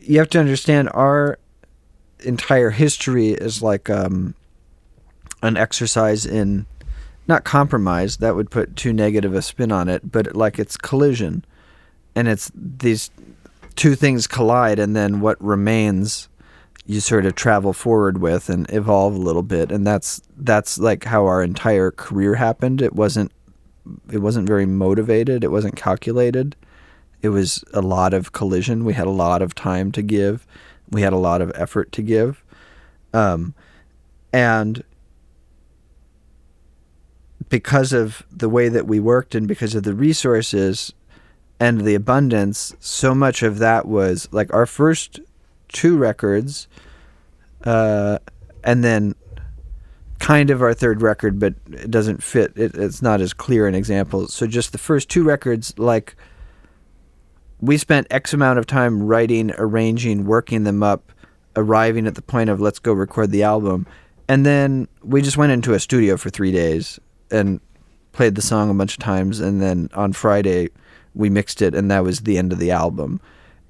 Speaker 3: you have to understand our entire history is like um, an exercise in not compromise that would put too negative a spin on it but like it's collision. And it's these two things collide and then what remains you sort of travel forward with and evolve a little bit. And that's that's like how our entire career happened. It wasn't it wasn't very motivated it wasn't calculated. It was a lot of collision. We had a lot of time to give. We had a lot of effort to give. Um, and because of the way that we worked and because of the resources and the abundance so much of that was like our first two records uh, and then kind of our third record but it doesn't fit it, it's not as clear an example so just the first two records like we spent X amount of time writing, arranging, working them up, arriving at the point of let's go record the album. And then we just went into a studio for three days and played the song a bunch of times. And then on Friday, we mixed it, and that was the end of the album.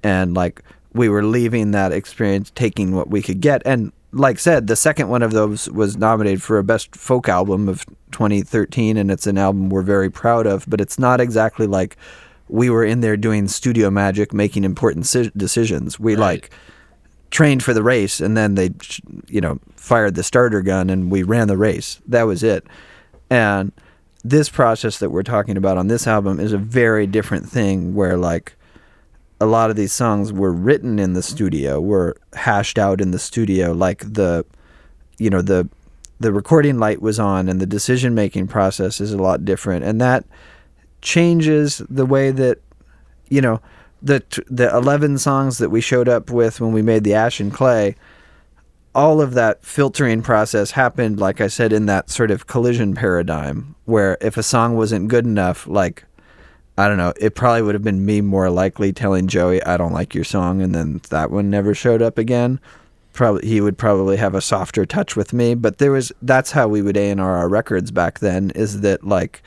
Speaker 3: And like we were leaving that experience, taking what we could get. And like said, the second one of those was nominated for a best folk album of 2013, and it's an album we're very proud of. But it's not exactly like we were in there doing studio magic, making important si- decisions. We like trained for the race, and then they, you know, fired the starter gun, and we ran the race. That was it. And this process that we're talking about on this album is a very different thing, where like a lot of these songs were written in the studio, were hashed out in the studio, like the, you know, the the recording light was on, and the decision making process is a lot different, and that changes the way that, you know, the the eleven songs that we showed up with when we made the Ash and Clay. All of that filtering process happened, like I said, in that sort of collision paradigm, where if a song wasn't good enough, like I don't know. It probably would have been me more likely telling Joey, I don't like your song, and then that one never showed up again. Probably he would probably have a softer touch with me, but there was that's how we would A&R our records back then is that like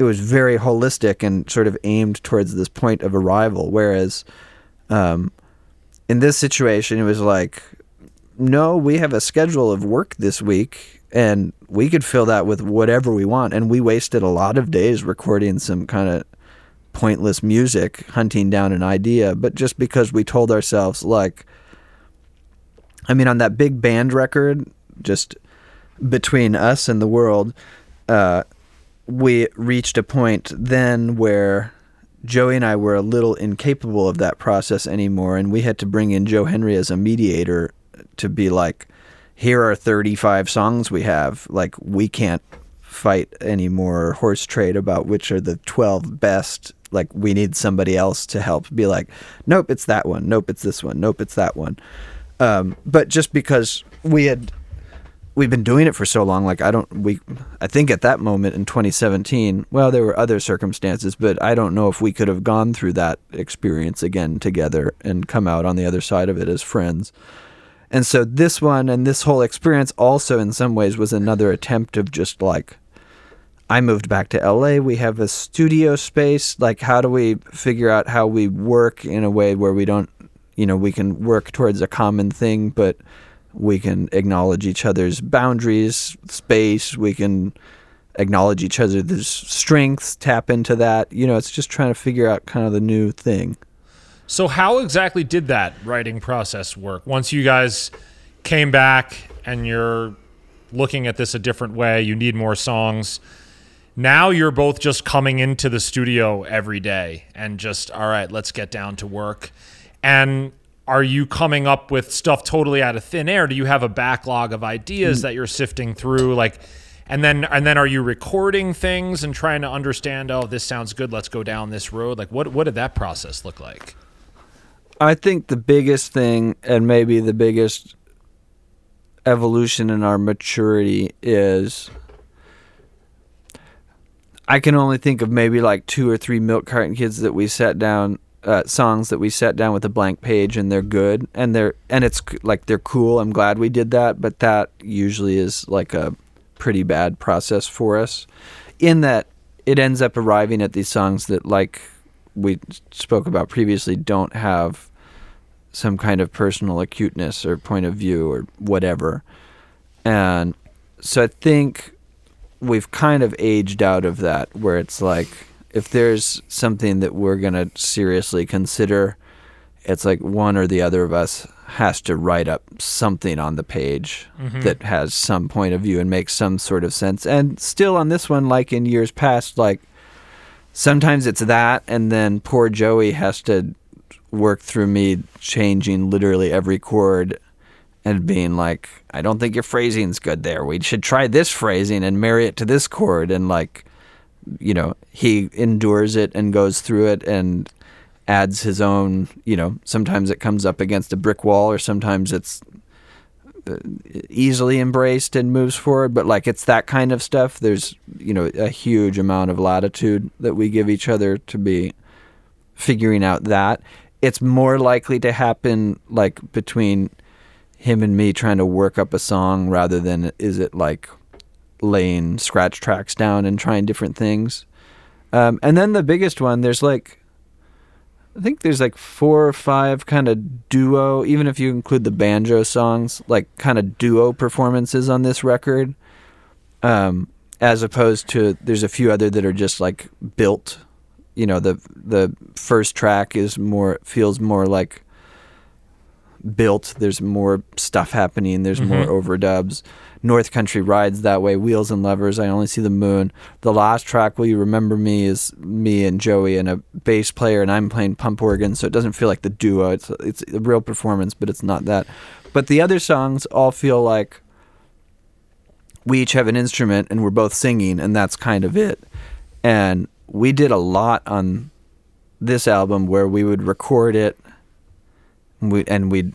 Speaker 3: it was very holistic and sort of aimed towards this point of arrival whereas um, in this situation it was like no, we have a schedule of work this week and we could fill that with whatever we want and we wasted a lot of days recording some kind of pointless music hunting down an idea, but just because we told ourselves, like, I mean, on that big band record, just between us and the world, uh, we reached a point then where Joey and I were a little incapable of that process anymore, and we had to bring in Joe Henry as a mediator to be like, here are 35 songs we have. Like, we can't fight anymore horse trade about which are the 12 best like we need somebody else to help be like nope it's that one. Nope it's this one. Nope it's that one. Um, but just because we had we've been doing it for so long like i don't we i think at that moment in 2017 well there were other circumstances but i don't know if we could have gone through that experience again together and come out on the other side of it as friends. And so this one and this whole experience also in some ways was another attempt of just like I moved back to LA. We have a studio space. Like, how do we figure out how we work in a way where we don't, you know, we can work towards a common thing, but we can acknowledge each other's boundaries, space. We can acknowledge each other's strengths, tap into that. You know, it's just trying to figure out kind of the new thing.
Speaker 2: So, how exactly did that writing process work? Once you guys came back and you're looking at this a different way, you need more songs now you're both just coming into the studio every day and just, all right, let's get down to work. And are you coming up with stuff totally out of thin air? Do you have a backlog of ideas mm. that you're sifting through? Like, and then and then are you recording things and trying to understand? Oh, this sounds good. Let's go down this road. Like, what what did that process look like?
Speaker 3: I think the biggest thing, and maybe the biggest evolution in our maturity, is I can only think of maybe like two or three milk carton kids that we sat down uh, songs that we sat down with a blank page and they're good and they're and it's like they're cool. I'm glad we did that, but that usually is like a pretty bad process for us. In that it ends up arriving at these songs that like we spoke about previously don't have some kind of personal acuteness or point of view or whatever. And so I think we've kind of aged out of that where it's like if there's something that we're going to seriously consider it's like one or the other of us has to write up something on the page mm-hmm. that has some point of view and makes some sort of sense and still on this one like in years past like sometimes it's that and then poor joey has to work through me changing literally every chord and being like, I don't think your phrasing's good there. We should try this phrasing and marry it to this chord. And like, you know, he endures it and goes through it and adds his own, you know, sometimes it comes up against a brick wall or sometimes it's uh, easily embraced and moves forward. But like, it's that kind of stuff. There's, you know, a huge amount of latitude that we give each other to be figuring out that. It's more likely to happen like between him and me trying to work up a song rather than is it like laying scratch tracks down and trying different things. Um, and then the biggest one, there's like I think there's like four or five kind of duo, even if you include the banjo songs, like kind of duo performances on this record. Um, as opposed to there's a few other that are just like built. You know, the the first track is more feels more like built. There's more stuff happening. There's more
Speaker 2: Mhm.
Speaker 3: overdubs. North Country rides that way. Wheels and levers. I only see the moon. The last track, Will You Remember Me, is me and Joey and a bass player, and I'm playing pump organ, so it doesn't feel like the duo. It's it's a real performance, but it's not that. But the other songs all feel like we each have an instrument and we're both singing, and that's kind of it. And we did a lot on this album where we would record it, we and we'd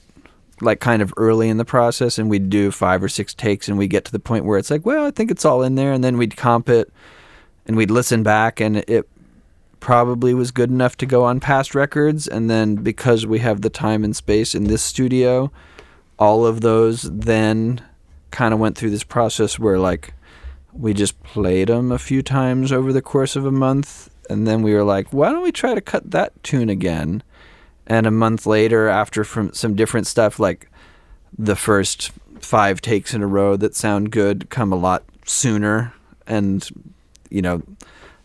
Speaker 3: like kind of early in the process, and we'd do five or six takes, and we get to the point where it's like, well, I think it's all in there, and then we'd comp it, and we'd listen back, and it probably was good enough to go on past records, and then because we have the time and space in this studio, all of those then kind of went through this process where like we just played them a few times over the course of a month and then we were like why don't we try to cut that tune again and a month later after from some different stuff like the first five takes in a row that sound good come a lot sooner. And you know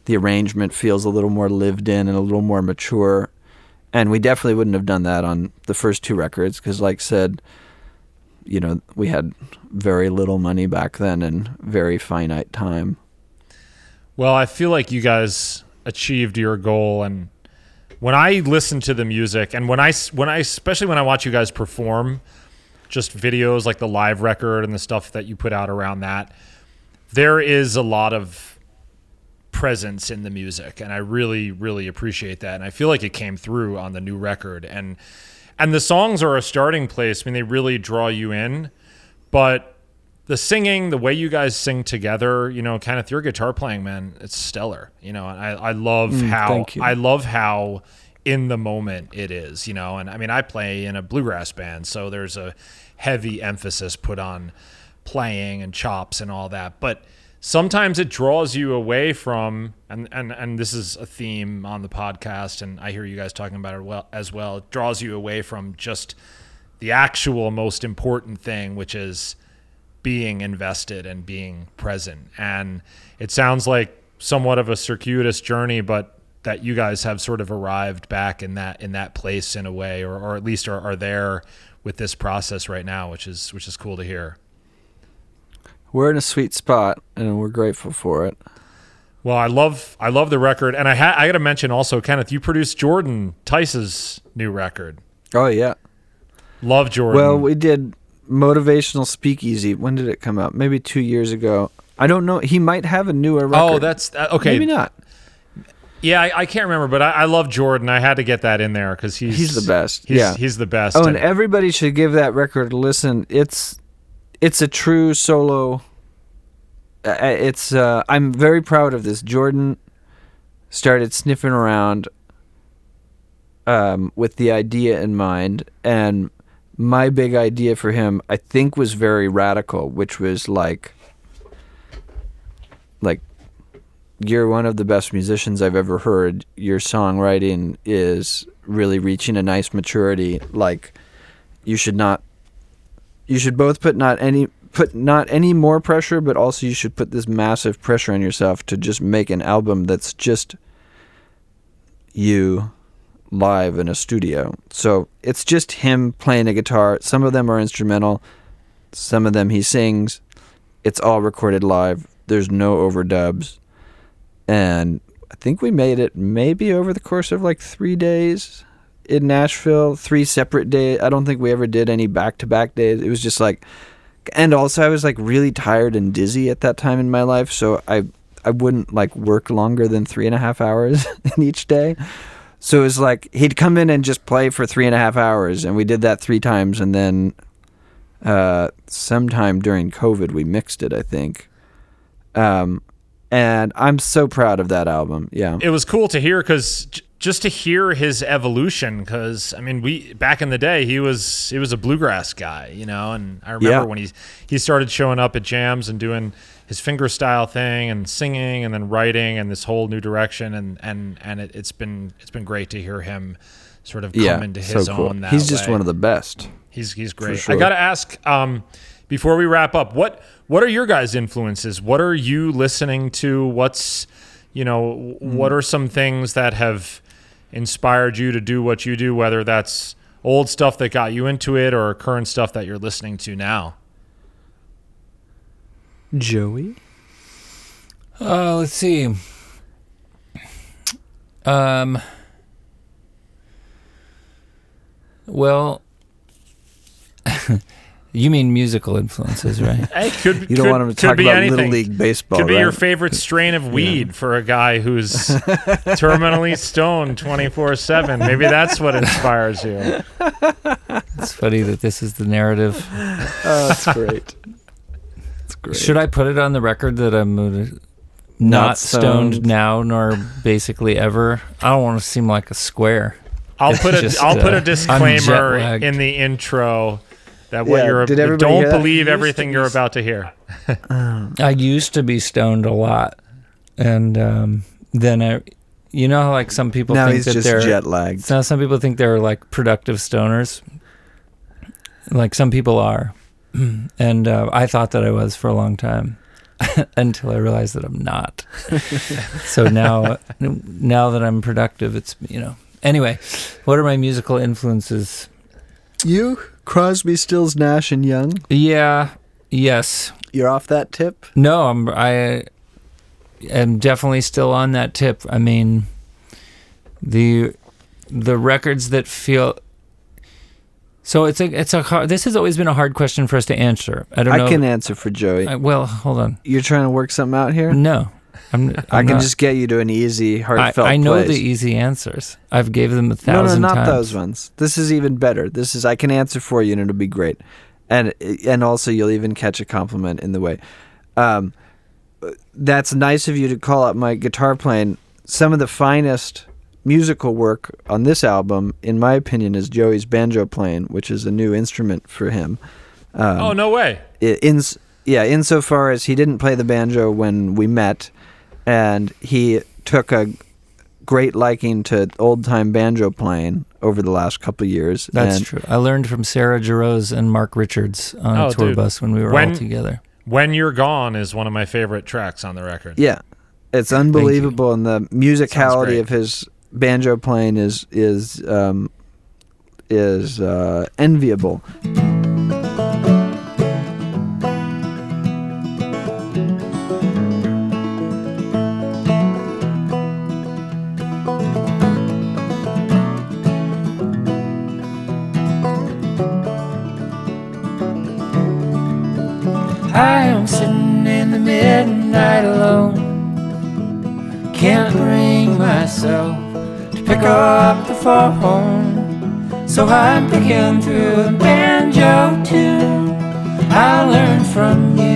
Speaker 3: the arrangement feels a little more lived in and a little more mature. And we definitely wouldn't have done that on the first two records because like said you know we had very little money back then and very finite time.
Speaker 2: Well, I feel like you guys achieved your goal, and when I listen to the music, and when I when I especially when I watch you guys perform, just videos like the live record and the stuff that you put out around that, there is a lot of presence in the music, and I really really appreciate that, and I feel like it came through on the new record, and and the songs are a starting place. I mean, they really draw you in, but the singing, the way you guys sing together, you know, Kenneth, your guitar playing, man, it's stellar. You know, and I, I love
Speaker 3: Mm,
Speaker 2: how. I love how in the moment it is, you know, and I mean I play in a bluegrass band, so there's a heavy emphasis put on playing and chops and all that. But sometimes it draws you away from and, and, and this is a theme on the podcast and I hear you guys talking about it well as well. It draws you away from just the actual most important thing, which is being invested and being present. And it sounds like somewhat of a circuitous journey, but that you guys have sort of arrived back in that in that place in a way, or, or at least are, are there with this process right now, which is which is cool to hear.
Speaker 3: we're in a sweet spot and we're grateful for it
Speaker 2: Well, I love I love the record, and I ha- I got to mention also, Kenneth, you produced Jordan Tice's new record.
Speaker 3: oh yeah
Speaker 2: Love Jordan.
Speaker 3: well we did motivational speakeasy when did it come out maybe two years ago i don't know he might have a newer record
Speaker 2: oh, that's uh, okay.
Speaker 3: maybe not
Speaker 2: Yeah, I, I can't remember, but I, I love Jordan. I had to get that in there because he's
Speaker 3: He's the best.
Speaker 2: He's,
Speaker 3: Yeah.
Speaker 2: he's the best.
Speaker 3: Oh, and
Speaker 2: And-
Speaker 3: everybody should give that record a listen. It's it's a true solo. uh, It's uh, I'm very proud of this. Jordan started sniffing around um, with the idea in mind, and my big idea for him, I think, was very radical, which was like, like you're one of the best musicians I've ever heard. Your songwriting is really reaching a nice maturity. Like you should not you should both put not any put not any more pressure, but also you should put this massive pressure on yourself to just make an album that's just you live in a studio. So it's just him playing a guitar. Some of them are instrumental, some of them he sings. It's all recorded live. There's no overdubs. And I think we made it maybe over the course of like three days in Nashville, three separate days. I don't think we ever did any back to back days. It was just like, and also I was like really tired and dizzy at that time in my life. So I, I wouldn't like work longer than three and a half hours [laughs] in each day. So it was like he'd come in and just play for three and a half hours, and we did that three times, and then uh, sometime during COVID we mixed it, I think. Um, and I'm so proud of that album. Yeah,
Speaker 2: it was cool to hear because j- just to hear his evolution because i mean we back in the day he was he was a bluegrass guy you know and i remember
Speaker 3: Yeah.
Speaker 2: when he he started showing up at jams and doing his finger style thing and singing and then writing and this whole new direction and and and it, it's been it's been great to hear him sort of come
Speaker 3: Yeah,
Speaker 2: into
Speaker 3: so
Speaker 2: his
Speaker 3: cool.
Speaker 2: own. That
Speaker 3: He's just
Speaker 2: way.
Speaker 3: one of the best.
Speaker 2: He's he's great.
Speaker 3: sure.
Speaker 2: I got to ask um, before we wrap up. What what are your guys' influences? What are you listening to? What's you know
Speaker 3: Hmm.
Speaker 2: what are some things that have inspired you to do what you do? Whether that's old stuff that got you into it or current stuff that you're listening to now.
Speaker 3: Joey.
Speaker 4: Uh, let's see. Um. Well, [laughs] you mean musical influences, right? [laughs]
Speaker 2: Hey, could
Speaker 3: You don't
Speaker 2: could-
Speaker 3: want him to talk about
Speaker 2: anything.
Speaker 3: Little League Baseball,
Speaker 2: Could be your favorite strain of [laughs] weed for a guy who's terminally stoned 24 7. Maybe that's what inspires you.
Speaker 4: It's funny that this is the narrative.
Speaker 3: Oh, that's great. That's great.
Speaker 4: Should I put it on the record that I'm not,
Speaker 3: Not
Speaker 4: stoned.
Speaker 3: stoned.
Speaker 4: now, nor basically ever? I don't want to seem like a square.
Speaker 2: I'll put a
Speaker 4: Just,
Speaker 2: will put
Speaker 4: uh,
Speaker 2: a
Speaker 4: I'm
Speaker 2: disclaimer in the intro that what
Speaker 3: Yeah,
Speaker 2: you're
Speaker 3: did everybody
Speaker 2: don't believe everything you're
Speaker 3: s-
Speaker 2: about to hear. [laughs]
Speaker 4: I used to be stoned a lot, and um, then I, you know, how, like some people
Speaker 3: now
Speaker 4: think
Speaker 3: he's
Speaker 4: that
Speaker 3: just
Speaker 4: they're
Speaker 3: jet lagged.
Speaker 4: So some people think they're like productive stoners. Like some people are. [clears throat] And uh, I thought that I was for a long time [laughs] until I realized that I'm not. [laughs] so now now that I'm productive, it's, you know. Anyway, what are my musical influences?
Speaker 3: You, Crosby, Stills, Nash, and Young.
Speaker 4: Yeah, yes.
Speaker 3: You're off that tip.
Speaker 4: No, I'm I am definitely still on that tip. I mean, the the records that feel so it's a it's a hard, this has always been a hard question for us to answer. I don't
Speaker 3: I
Speaker 4: know.
Speaker 3: can answer for Joey.
Speaker 4: I- well, hold on.
Speaker 3: You're trying to work something out here.
Speaker 4: No, I'm.
Speaker 3: I
Speaker 4: I'm
Speaker 3: can
Speaker 4: not.
Speaker 3: just get you to an easy,
Speaker 4: I,
Speaker 3: heartfelt.
Speaker 4: I know
Speaker 3: place.
Speaker 4: the easy answers. I've gave them a
Speaker 3: No, no, not
Speaker 4: times.
Speaker 3: those ones. This is even better. This is I can answer for you, and it'll be great. And and also you'll even catch a compliment in the way. Um, that's nice of you to call out my guitar playing. Some of the finest musical work on this album, in my opinion, is Joey's banjo playing, which is a new instrument for him. Um,
Speaker 2: oh no way!
Speaker 3: i- in yeah, insofar as he didn't play the banjo when we met, and he took a great liking to old time banjo playing over the last couple of years.
Speaker 4: That's
Speaker 3: and
Speaker 4: true. I learned from Sarah Jarosz and Mark Richards on
Speaker 2: Oh,
Speaker 4: a tour
Speaker 2: dude.
Speaker 4: bus when we were
Speaker 2: When-
Speaker 4: all together.
Speaker 2: When You're Gone is one of my favorite tracks on the record.
Speaker 3: Yeah, it's unbelievable, and the musicality of his banjo playing is is um, is uh, enviable.
Speaker 1: Pick up the phone. So I'm picking through a banjo tune I learned from you.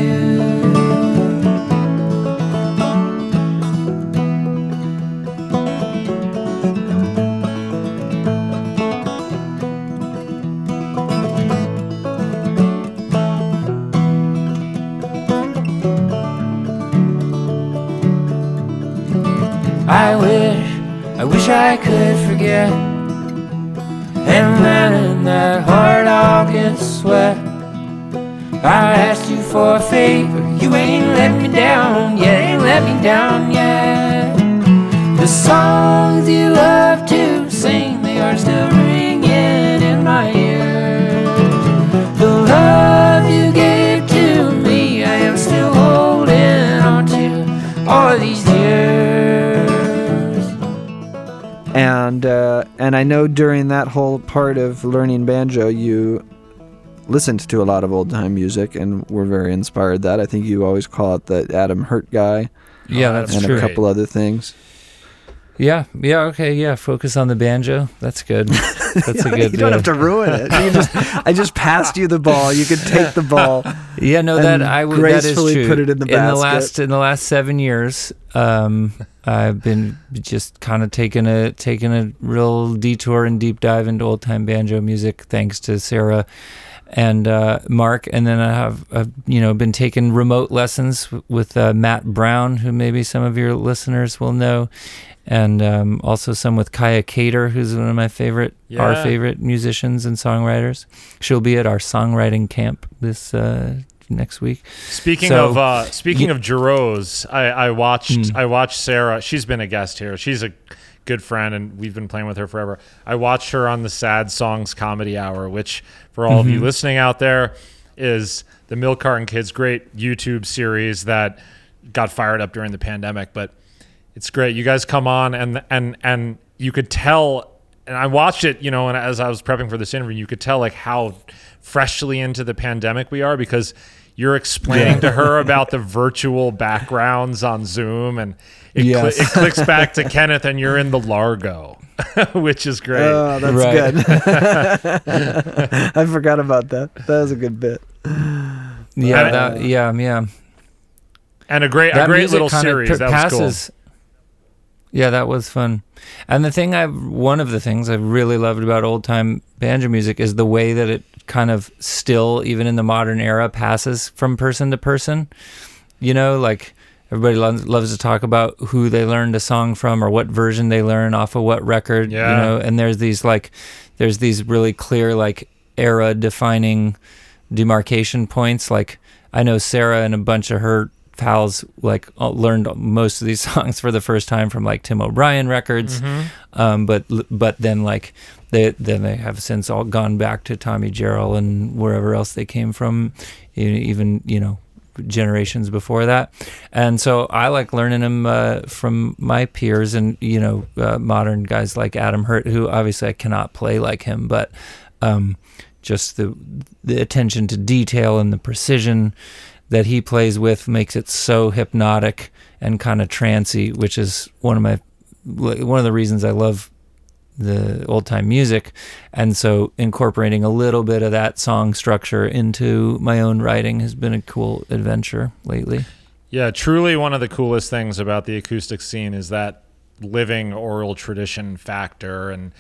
Speaker 1: I could forget. And then in that hard August sweat, I asked you for a favor. You ain't let me down, you ain't let me down yet. The songs you love to sing,
Speaker 3: and uh, and I know during that whole part of learning banjo, you listened to a lot of old time music and were very inspired. That I think you always call it the Adam Hurt guy,
Speaker 4: Yeah, that's
Speaker 3: and
Speaker 4: true.
Speaker 3: a couple other things.
Speaker 4: Yeah, yeah, okay, yeah. Focus on the banjo. That's good. [laughs] [laughs] That's a good.
Speaker 3: you don't have to ruin it. You just, I just passed you the ball. You could take the ball. [laughs]
Speaker 4: Yeah, no, that I would. That is
Speaker 3: gracefully
Speaker 4: true.
Speaker 3: put it in the
Speaker 4: in the
Speaker 3: basket.
Speaker 4: last in the last seven years, um, I've been just kind of taking a taking a real detour and deep dive into old time banjo music, thanks to Sarah and uh, Mark, and then I have uh, you know been taking remote lessons w- with uh, Matt Brown, who maybe some of your listeners will know, and um, also some with Kaia Kater, who's one of my favorite, our favorite musicians and songwriters. She'll be at our songwriting camp this uh, next week.
Speaker 2: Speaking
Speaker 4: So-
Speaker 2: of uh, speaking of Jarosz, I, I watched
Speaker 4: Mm.
Speaker 2: I watched Sarah. She's been a guest here. She's a good friend, and we've been playing with her forever. I watched her on the Sad Songs Comedy Hour, which for all of you
Speaker 4: Mhm.
Speaker 2: listening out there is the Milk Carton Kids' great YouTube series that got fired up during the pandemic. But it's great. You guys come on, and and and you could tell. And I watched it, you know, and as I was prepping for this interview, you could tell like how freshly into the pandemic we are because you're explaining to her [laughs] about the virtual backgrounds on Zoom, and it, cli-
Speaker 3: Yes.
Speaker 2: it clicks back to [laughs] Kenneth, and you're in the Largo, [laughs] which is great.
Speaker 3: Oh, that's
Speaker 4: Right.
Speaker 3: good. I forgot about that. That was a good bit.
Speaker 4: Yeah,
Speaker 2: I-
Speaker 4: that, uh, yeah, yeah.
Speaker 2: and a great, a great little series.
Speaker 4: p-
Speaker 2: that was cool.
Speaker 4: Yeah, that was fun. And the thing I one of the things I really loved about old time banjo music is the way that it kind of still even in the modern era passes from person to person. You know, like everybody loves, loves to talk about who they learned a song from or what version they learn off of what record,
Speaker 2: Yeah.
Speaker 4: you know, and there's these like there's these really clear like era defining demarcation points like I know Sarah and a bunch of her pals like uh, learned most of these [laughs] songs for the first time from like Tim O'Brien records,
Speaker 2: Mhm.
Speaker 4: um, but but then like they then they have since all gone back to Tommy Jarrell and wherever else they came from, even you know generations before that, and so I like learning them uh, from my peers and you know uh, modern guys like Adam Hurt, who obviously I cannot play like him, but um, just the the attention to detail and the precision that he plays with makes it so hypnotic and kind of trancy, which is one of my one of the reasons I love the old time music. And so incorporating a little bit of that song structure into my own writing has been a cool adventure lately.
Speaker 2: Yeah, truly one of the coolest things about the acoustic scene is that living oral tradition factor. And,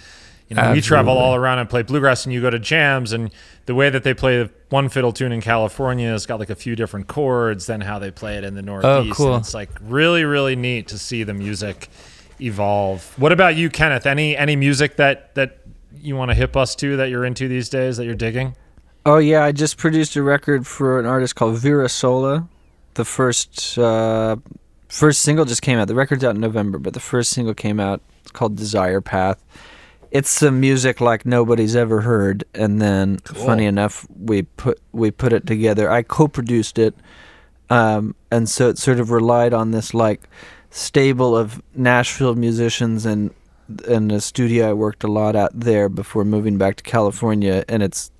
Speaker 2: you know, we travel all around and play bluegrass, and you go to jams, and the way that they play one fiddle tune in California has got like a few different chords than how they play it in the oh, Northeast.
Speaker 4: cool.
Speaker 2: And it's like really, really neat to see the music evolve. What about you, Kenneth? Any any music that that you want to hip us to that you're into these days that you're digging?
Speaker 3: Oh yeah, I just produced a record for an artist called Vera Sola. The first uh, first single just came out. The record's out in November, but the first single came out. It's called Desire Path. It's some music like nobody's ever heard, and then funny enough, we put we put it together. I co-produced it, um, and so it sort of relied on this like stable of Nashville musicians and and a studio I worked a lot at there before moving back to California, and it's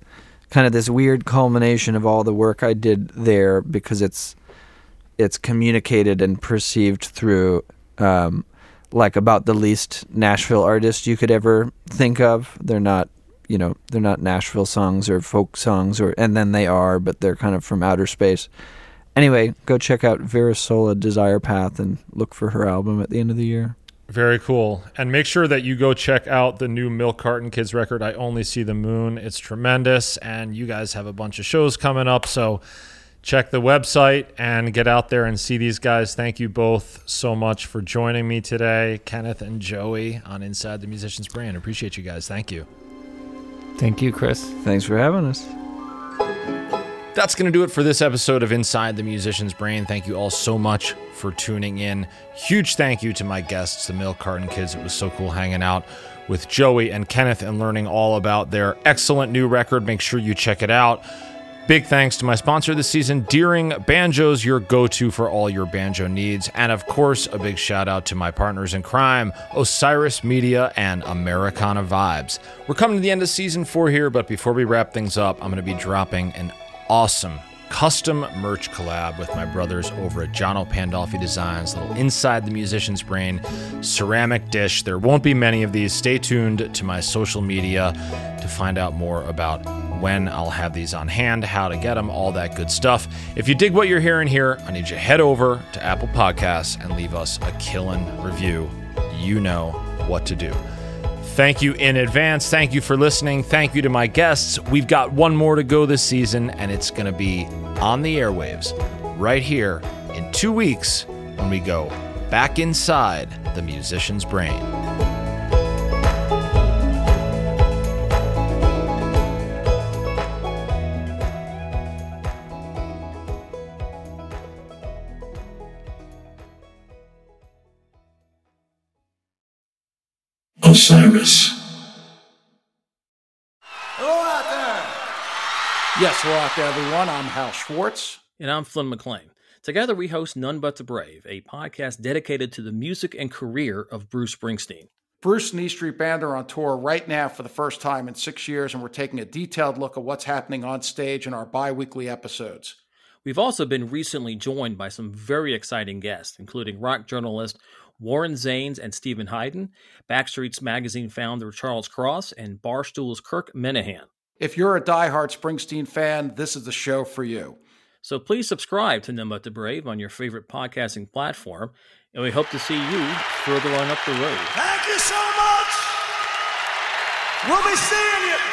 Speaker 3: kind of this weird culmination of all the work I did there because it's it's communicated and perceived through um, like about the least Nashville artist you could ever think of. They're not you know they're not Nashville songs or folk songs or and then they are, but they're kind of from outer space. Anyway, go check out Vera Sola Desire Path and look for her album at the end of the year.
Speaker 2: Very cool. And make sure that you go check out the new Milk Carton Kids record, I Only See the Moon. It's tremendous. And you guys have a bunch of shows coming up. So check the website and get out there and see these guys. Thank you both so much for joining me today, Kenneth and Joey, on Inside the Musician's Brain. Appreciate you guys. Thank you.
Speaker 4: Thank you, Chris.
Speaker 3: Thanks for having us.
Speaker 2: That's going to do it for this episode of Inside the Musician's Brain. Thank you all so much for tuning in. Huge thank you to my guests, the Milk Carton Kids. It was so cool hanging out with Joey and Kenneth and learning all about their excellent new record. Make sure you check it out. Big thanks to my sponsor this season, Deering Banjos, your go to for all your banjo needs. And of course, a big shout out to my partners in crime, Osiris Media and Americana Vibes. We're coming to the end of season four here, but before we wrap things up, I'm going to be dropping an awesome custom merch collab with my brothers over at Jono Pandolfi Designs, little inside the musician's brain ceramic dish. There won't be many of these. Stay tuned to my social media to find out more about when I'll have these on hand, how to get them, all that good stuff. If you dig what you're hearing here, I need you to head over to Apple Podcasts and leave us a killin' review. You know what to do. Thank you in advance. Thank you for listening. Thank you to my guests. We've got one more to go this season, and it's going to be on the airwaves right here in two weeks when we go back inside the musician's brain.
Speaker 7: Osiris.
Speaker 8: Hello out there. Yes, hello out there, everyone. I'm Hal Schwartz.
Speaker 9: And I'm Flynn McLean. Together, we host None But the Brave, a podcast dedicated to the music and career of Bruce Springsteen.
Speaker 8: Bruce and E Street Band are on tour right now for the first time in six years, and we're taking a detailed look at what's happening on stage in our bi weekly episodes.
Speaker 9: We've also been recently joined by some very exciting guests, including rock journalist Warren Zanes and Stephen Hayden, Backstreet's magazine founder Charles Cross, and Barstool's Kirk Minihane.
Speaker 8: If you're a diehard Springsteen fan, this is the show for you.
Speaker 9: So please subscribe to None But the Brave on your favorite podcasting platform, and we hope to see you further on up the road.
Speaker 7: Thank you so much. We'll be seeing you.